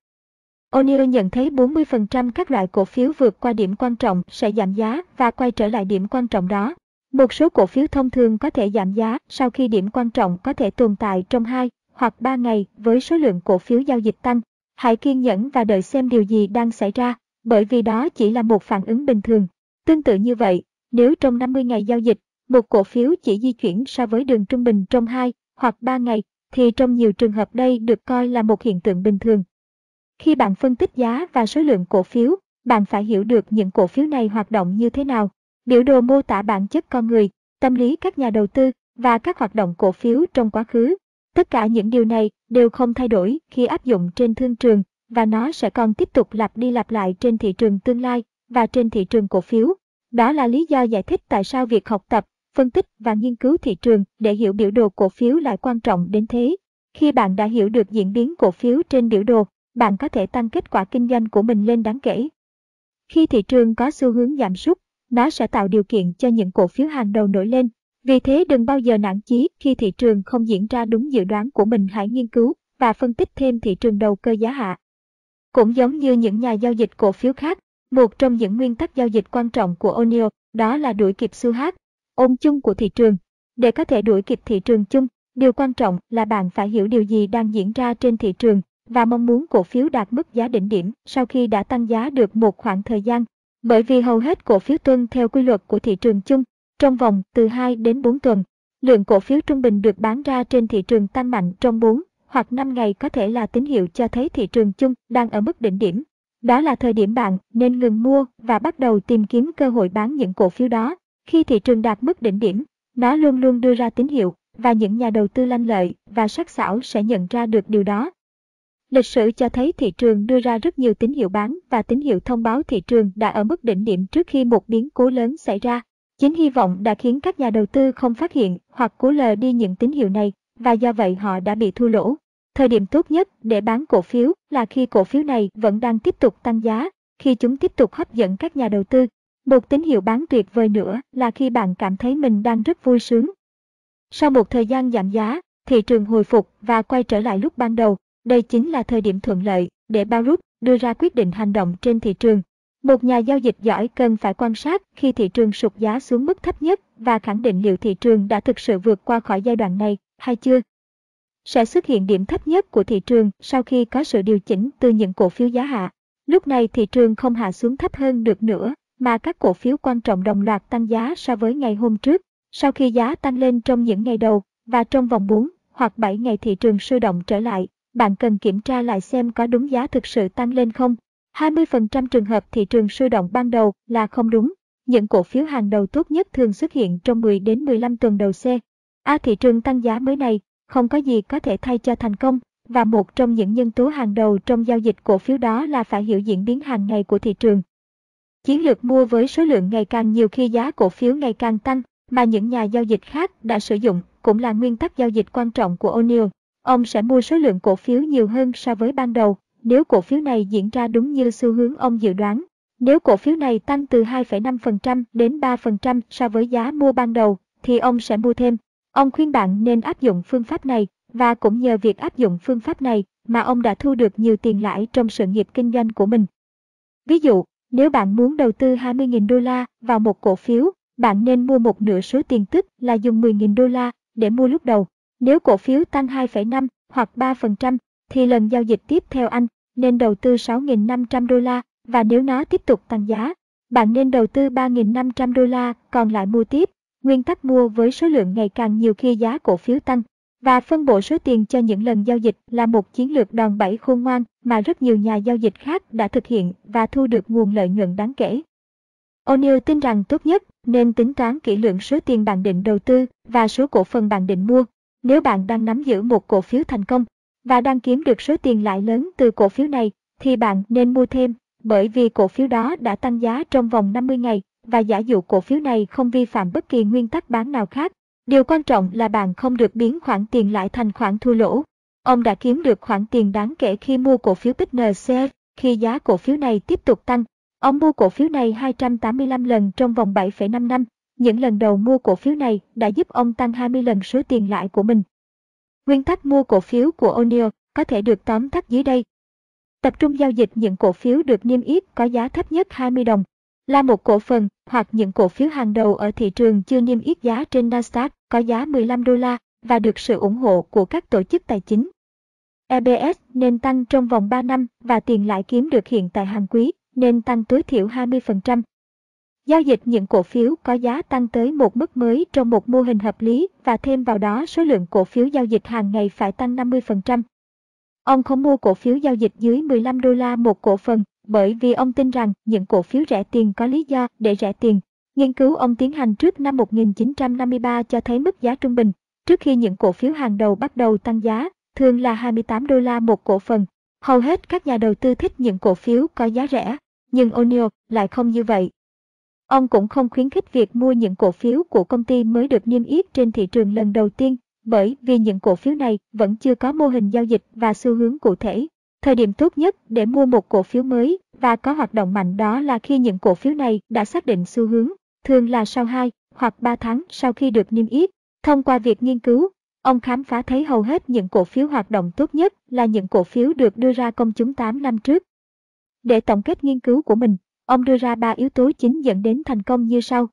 O'Neill nhận thấy 40% các loại cổ phiếu vượt qua điểm quan trọng sẽ giảm giá và quay trở lại điểm quan trọng đó. Một số cổ phiếu thông thường có thể giảm giá sau khi điểm quan trọng có thể tồn tại trong 2 hoặc 3 ngày với số lượng cổ phiếu giao dịch tăng. Hãy kiên nhẫn và đợi xem điều gì đang xảy ra, bởi vì đó chỉ là một phản ứng bình thường. Tương tự như vậy, nếu trong 50 ngày giao dịch, một cổ phiếu chỉ di chuyển so với đường trung bình trong 2 hoặc 3 ngày, thì trong nhiều trường hợp đây được coi là một hiện tượng bình thường. Khi bạn phân tích giá và số lượng cổ phiếu, bạn phải hiểu được những cổ phiếu này hoạt động như thế nào. Biểu đồ mô tả bản chất con người, tâm lý các nhà đầu tư và các hoạt động cổ phiếu trong quá khứ. Tất cả những điều này đều không thay đổi khi áp dụng trên thương trường và nó sẽ còn tiếp tục lặp đi lặp lại trên thị trường tương lai và trên thị trường cổ phiếu. Đó là lý do giải thích tại sao việc học tập, phân tích và nghiên cứu thị trường để hiểu biểu đồ cổ phiếu lại quan trọng đến thế. Khi bạn đã hiểu được diễn biến cổ phiếu trên biểu đồ, bạn có thể tăng kết quả kinh doanh của mình lên đáng kể. Khi thị trường có xu hướng giảm sút, nó sẽ tạo điều kiện cho những cổ phiếu hàng đầu nổi lên. Vì thế đừng bao giờ nản chí khi thị trường không diễn ra đúng dự đoán của mình hãy nghiên cứu và phân tích thêm thị trường đầu cơ giá hạ. Cũng giống như những nhà giao dịch cổ phiếu khác, một trong những nguyên tắc giao dịch quan trọng của O'Neill đó là đuổi kịp xu hát, ôm chung của thị trường. Để có thể đuổi kịp thị trường chung, điều quan trọng là bạn phải hiểu điều gì đang diễn ra trên thị trường và mong muốn cổ phiếu đạt mức giá đỉnh điểm sau khi đã tăng giá được một khoảng thời gian. Bởi vì hầu hết cổ phiếu tuân theo quy luật của thị trường chung, trong vòng từ 2 đến 4 tuần, lượng cổ phiếu trung bình được bán ra trên thị trường tăng mạnh trong 4 hoặc 5 ngày có thể là tín hiệu cho thấy thị trường chung đang ở mức đỉnh điểm. Đó là thời điểm bạn nên ngừng mua và bắt đầu tìm kiếm cơ hội bán những cổ phiếu đó. Khi thị trường đạt mức đỉnh điểm, nó luôn luôn đưa ra tín hiệu và những nhà đầu tư lanh lợi và sắc sảo sẽ nhận ra được điều đó. Lịch sử cho thấy thị trường đưa ra rất nhiều tín hiệu bán và tín hiệu thông báo thị trường đã ở mức đỉnh điểm trước khi một biến cố lớn xảy ra. Chính hy vọng đã khiến các nhà đầu tư không phát hiện hoặc cố lờ đi những tín hiệu này và do vậy họ đã bị thua lỗ. Thời điểm tốt nhất để bán cổ phiếu là khi cổ phiếu này vẫn đang tiếp tục tăng giá, khi chúng tiếp tục hấp dẫn các nhà đầu tư. Một tín hiệu bán tuyệt vời nữa là khi bạn cảm thấy mình đang rất vui sướng. Sau một thời gian giảm giá, thị trường hồi phục và quay trở lại lúc ban đầu. Đây chính là thời điểm thuận lợi để Baruch đưa ra quyết định hành động trên thị trường. Một nhà giao dịch giỏi cần phải quan sát khi thị trường sụt giá xuống mức thấp nhất và khẳng định liệu thị trường đã thực sự vượt qua khỏi giai đoạn này hay chưa sẽ xuất hiện điểm thấp nhất của thị trường sau khi có sự điều chỉnh từ những cổ phiếu giá hạ. Lúc này thị trường không hạ xuống thấp hơn được nữa, mà các cổ phiếu quan trọng đồng loạt tăng giá so với ngày hôm trước. Sau khi giá tăng lên trong những ngày đầu và trong vòng 4 hoặc 7 ngày thị trường sôi động trở lại, bạn cần kiểm tra lại xem có đúng giá thực sự tăng lên không. 20% trường hợp thị trường sôi động ban đầu là không đúng. Những cổ phiếu hàng đầu tốt nhất thường xuất hiện trong 10 đến 15 tuần đầu C. A thị trường tăng giá mới này không có gì có thể thay cho thành công, và một trong những nhân tố hàng đầu trong giao dịch cổ phiếu đó là phải hiểu diễn biến hàng ngày của thị trường. Chiến lược mua với số lượng ngày càng nhiều khi giá cổ phiếu ngày càng tăng, mà những nhà giao dịch khác đã sử dụng, cũng là nguyên tắc giao dịch quan trọng của O'Neill. Ông sẽ mua số lượng cổ phiếu nhiều hơn so với ban đầu, nếu cổ phiếu này diễn ra đúng như xu hướng ông dự đoán. Nếu cổ phiếu này tăng từ 2,5% đến 3% so với giá mua ban đầu, thì ông sẽ mua thêm. Ông khuyên bạn nên áp dụng phương pháp này và cũng nhờ việc áp dụng phương pháp này mà ông đã thu được nhiều tiền lãi trong sự nghiệp kinh doanh của mình. Ví dụ, nếu bạn muốn đầu tư 20.000 đô la vào một cổ phiếu, bạn nên mua một nửa số tiền tức là dùng 10.000 đô la để mua lúc đầu. Nếu cổ phiếu tăng 2,5 hoặc 3%, thì lần giao dịch tiếp theo anh nên đầu tư 6.500 đô la và nếu nó tiếp tục tăng giá, bạn nên đầu tư 3.500 đô la còn lại mua tiếp nguyên tắc mua với số lượng ngày càng nhiều khi giá cổ phiếu tăng và phân bổ số tiền cho những lần giao dịch là một chiến lược đòn bẩy khôn ngoan mà rất nhiều nhà giao dịch khác đã thực hiện và thu được nguồn lợi nhuận đáng kể. O'Neill tin rằng tốt nhất nên tính toán kỹ lưỡng số tiền bạn định đầu tư và số cổ phần bạn định mua. Nếu bạn đang nắm giữ một cổ phiếu thành công và đang kiếm được số tiền lãi lớn từ cổ phiếu này, thì bạn nên mua thêm, bởi vì cổ phiếu đó đã tăng giá trong vòng 50 ngày và giả dụ cổ phiếu này không vi phạm bất kỳ nguyên tắc bán nào khác. Điều quan trọng là bạn không được biến khoản tiền lại thành khoản thua lỗ. Ông đã kiếm được khoản tiền đáng kể khi mua cổ phiếu BNC, khi giá cổ phiếu này tiếp tục tăng. Ông mua cổ phiếu này 285 lần trong vòng 7,5 năm. Những lần đầu mua cổ phiếu này đã giúp ông tăng 20 lần số tiền lãi của mình. Nguyên tắc mua cổ phiếu của O'Neill có thể được tóm tắt dưới đây. Tập trung giao dịch những cổ phiếu được niêm yết có giá thấp nhất 20 đồng, là một cổ phần hoặc những cổ phiếu hàng đầu ở thị trường chưa niêm yết giá trên Nasdaq có giá 15 đô la và được sự ủng hộ của các tổ chức tài chính. EBS nên tăng trong vòng 3 năm và tiền lãi kiếm được hiện tại hàng quý, nên tăng tối thiểu 20%. Giao dịch những cổ phiếu có giá tăng tới một mức mới trong một mô hình hợp lý và thêm vào đó số lượng cổ phiếu giao dịch hàng ngày phải tăng 50%. Ông không mua cổ phiếu giao dịch dưới 15 đô la một cổ phần bởi vì ông tin rằng những cổ phiếu rẻ tiền có lý do để rẻ tiền. Nghiên cứu ông tiến hành trước năm 1953 cho thấy mức giá trung bình, trước khi những cổ phiếu hàng đầu bắt đầu tăng giá, thường là 28 đô la một cổ phần. Hầu hết các nhà đầu tư thích những cổ phiếu có giá rẻ, nhưng O'Neill lại không như vậy. Ông cũng không khuyến khích việc mua những cổ phiếu của công ty mới được niêm yết trên thị trường lần đầu tiên, bởi vì những cổ phiếu này vẫn chưa có mô hình giao dịch và xu hướng cụ thể. Thời điểm tốt nhất để mua một cổ phiếu mới và có hoạt động mạnh đó là khi những cổ phiếu này đã xác định xu hướng, thường là sau 2 hoặc 3 tháng sau khi được niêm yết. Thông qua việc nghiên cứu, ông khám phá thấy hầu hết những cổ phiếu hoạt động tốt nhất là những cổ phiếu được đưa ra công chúng 8 năm trước. Để tổng kết nghiên cứu của mình, ông đưa ra ba yếu tố chính dẫn đến thành công như sau.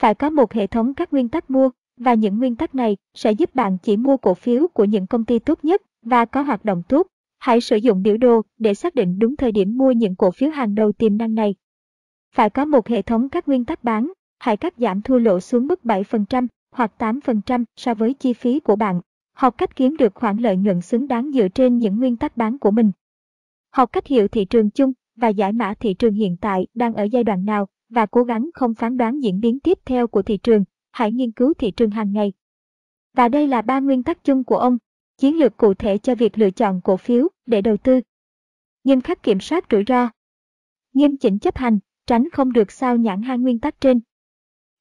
Phải có một hệ thống các nguyên tắc mua, và những nguyên tắc này sẽ giúp bạn chỉ mua cổ phiếu của những công ty tốt nhất và có hoạt động tốt. Hãy sử dụng biểu đồ để xác định đúng thời điểm mua những cổ phiếu hàng đầu tiềm năng này. Phải có một hệ thống các nguyên tắc bán, hãy cắt giảm thua lỗ xuống mức 7% hoặc 8% so với chi phí của bạn. Học cách kiếm được khoản lợi nhuận xứng đáng dựa trên những nguyên tắc bán của mình. Học cách hiểu thị trường chung và giải mã thị trường hiện tại đang ở giai đoạn nào và cố gắng không phán đoán diễn biến tiếp theo của thị trường. Hãy nghiên cứu thị trường hàng ngày. Và đây là ba nguyên tắc chung của ông, chiến lược cụ thể cho việc lựa chọn cổ phiếu để đầu tư. Nghiêm khắc kiểm soát rủi ro. Nghiêm chỉnh chấp hành, tránh không được sao nhãn hai nguyên tắc trên.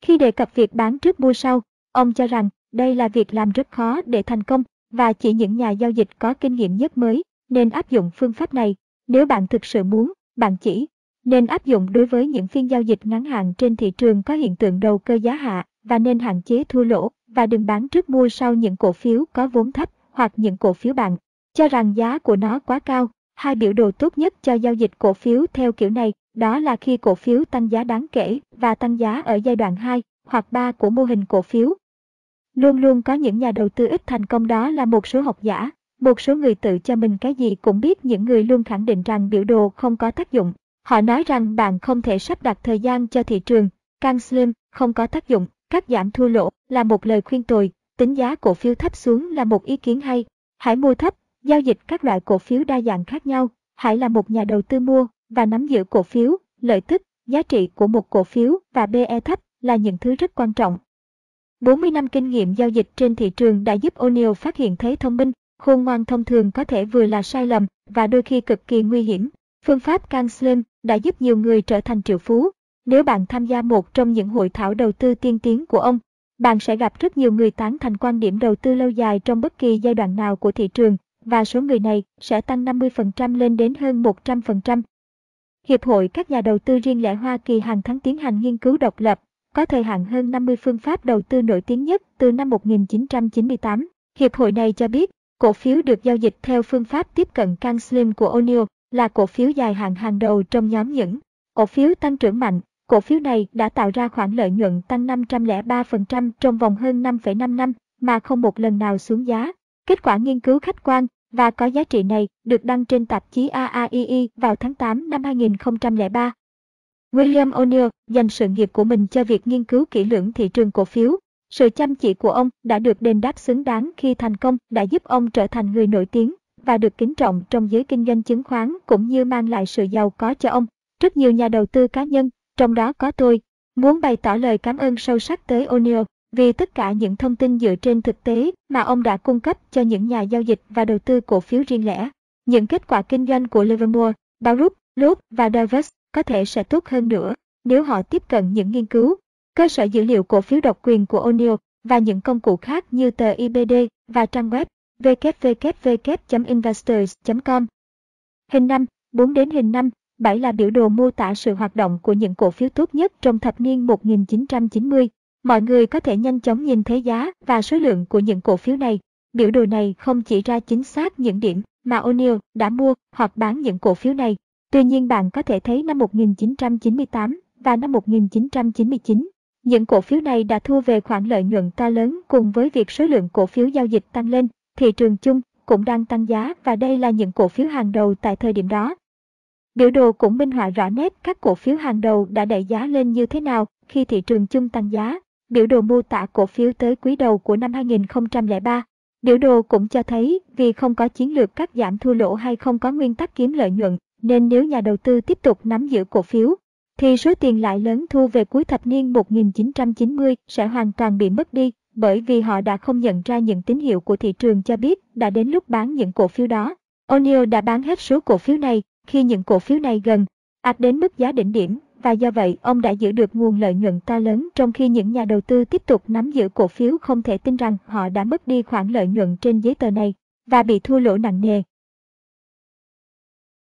Khi đề cập việc bán trước mua sau, ông cho rằng đây là việc làm rất khó để thành công và chỉ những nhà giao dịch có kinh nghiệm nhất mới nên áp dụng phương pháp này. Nếu bạn thực sự muốn, bạn chỉ nên áp dụng đối với những phiên giao dịch ngắn hạn trên thị trường có hiện tượng đầu cơ giá hạ và nên hạn chế thua lỗ và đừng bán trước mua sau những cổ phiếu có vốn thấp hoặc những cổ phiếu bạn cho rằng giá của nó quá cao. Hai biểu đồ tốt nhất cho giao dịch cổ phiếu theo kiểu này đó là khi cổ phiếu tăng giá đáng kể và tăng giá ở giai đoạn 2 hoặc 3 của mô hình cổ phiếu. Luôn luôn có những nhà đầu tư ít thành công đó là một số học giả, một số người tự cho mình cái gì cũng biết những người luôn khẳng định rằng biểu đồ không có tác dụng. Họ nói rằng bạn không thể sắp đặt thời gian cho thị trường, can slim không có tác dụng, cắt giảm thua lỗ là một lời khuyên tồi, tính giá cổ phiếu thấp xuống là một ý kiến hay. Hãy mua thấp, giao dịch các loại cổ phiếu đa dạng khác nhau, hãy là một nhà đầu tư mua và nắm giữ cổ phiếu, lợi tức, giá trị của một cổ phiếu và PE thấp là những thứ rất quan trọng. 40 năm kinh nghiệm giao dịch trên thị trường đã giúp O'Neill phát hiện thế thông minh, khôn ngoan thông thường có thể vừa là sai lầm và đôi khi cực kỳ nguy hiểm. Phương pháp Can Slim đã giúp nhiều người trở thành triệu phú. Nếu bạn tham gia một trong những hội thảo đầu tư tiên tiến của ông, bạn sẽ gặp rất nhiều người tán thành quan điểm đầu tư lâu dài trong bất kỳ giai đoạn nào của thị trường, và số người này sẽ tăng 50% lên đến hơn 100%. Hiệp hội các nhà đầu tư riêng lẻ Hoa Kỳ hàng tháng tiến hành nghiên cứu độc lập, có thời hạn hơn 50 phương pháp đầu tư nổi tiếng nhất từ năm 1998. Hiệp hội này cho biết, cổ phiếu được giao dịch theo phương pháp tiếp cận can slim của O'Neill là cổ phiếu dài hạn hàng đầu trong nhóm những cổ phiếu tăng trưởng mạnh. Cổ phiếu này đã tạo ra khoản lợi nhuận tăng 503% trong vòng hơn 5,5 năm mà không một lần nào xuống giá. Kết quả nghiên cứu khách quan và có giá trị này được đăng trên tạp chí AAII vào tháng 8 năm 2003. William O'Neill dành sự nghiệp của mình cho việc nghiên cứu kỹ lưỡng thị trường cổ phiếu. Sự chăm chỉ của ông đã được đền đáp xứng đáng khi thành công đã giúp ông trở thành người nổi tiếng và được kính trọng trong giới kinh doanh chứng khoán cũng như mang lại sự giàu có cho ông. Rất nhiều nhà đầu tư cá nhân, trong đó có tôi, muốn bày tỏ lời cảm ơn sâu sắc tới O'Neill vì tất cả những thông tin dựa trên thực tế mà ông đã cung cấp cho những nhà giao dịch và đầu tư cổ phiếu riêng lẻ. Những kết quả kinh doanh của Livermore, Baruch, Loeb và Davis có thể sẽ tốt hơn nữa nếu họ tiếp cận những nghiên cứu, cơ sở dữ liệu cổ phiếu độc quyền của O'Neill và những công cụ khác như tờ IBD và trang web www.investors.com. Hình 5, 4 đến hình 5, 7 là biểu đồ mô tả sự hoạt động của những cổ phiếu tốt nhất trong thập niên 1990. Mọi người có thể nhanh chóng nhìn thấy giá và số lượng của những cổ phiếu này. Biểu đồ này không chỉ ra chính xác những điểm mà O'Neill đã mua hoặc bán những cổ phiếu này. Tuy nhiên bạn có thể thấy năm 1998 và năm 1999, những cổ phiếu này đã thu về khoản lợi nhuận to lớn cùng với việc số lượng cổ phiếu giao dịch tăng lên, thị trường chung cũng đang tăng giá và đây là những cổ phiếu hàng đầu tại thời điểm đó. Biểu đồ cũng minh họa rõ nét các cổ phiếu hàng đầu đã đẩy giá lên như thế nào khi thị trường chung tăng giá. Biểu đồ mô tả cổ phiếu tới quý đầu của năm 2003. Biểu đồ cũng cho thấy vì không có chiến lược cắt giảm thua lỗ hay không có nguyên tắc kiếm lợi nhuận, nên nếu nhà đầu tư tiếp tục nắm giữ cổ phiếu, thì số tiền lãi lớn thu về cuối thập niên 1990 sẽ hoàn toàn bị mất đi, bởi vì họ đã không nhận ra những tín hiệu của thị trường cho biết đã đến lúc bán những cổ phiếu đó. O'Neill đã bán hết số cổ phiếu này khi những cổ phiếu này gần ạt đến mức giá đỉnh điểm và do vậy ông đã giữ được nguồn lợi nhuận to lớn trong khi những nhà đầu tư tiếp tục nắm giữ cổ phiếu không thể tin rằng họ đã mất đi khoản lợi nhuận trên giấy tờ này và bị thua lỗ nặng nề.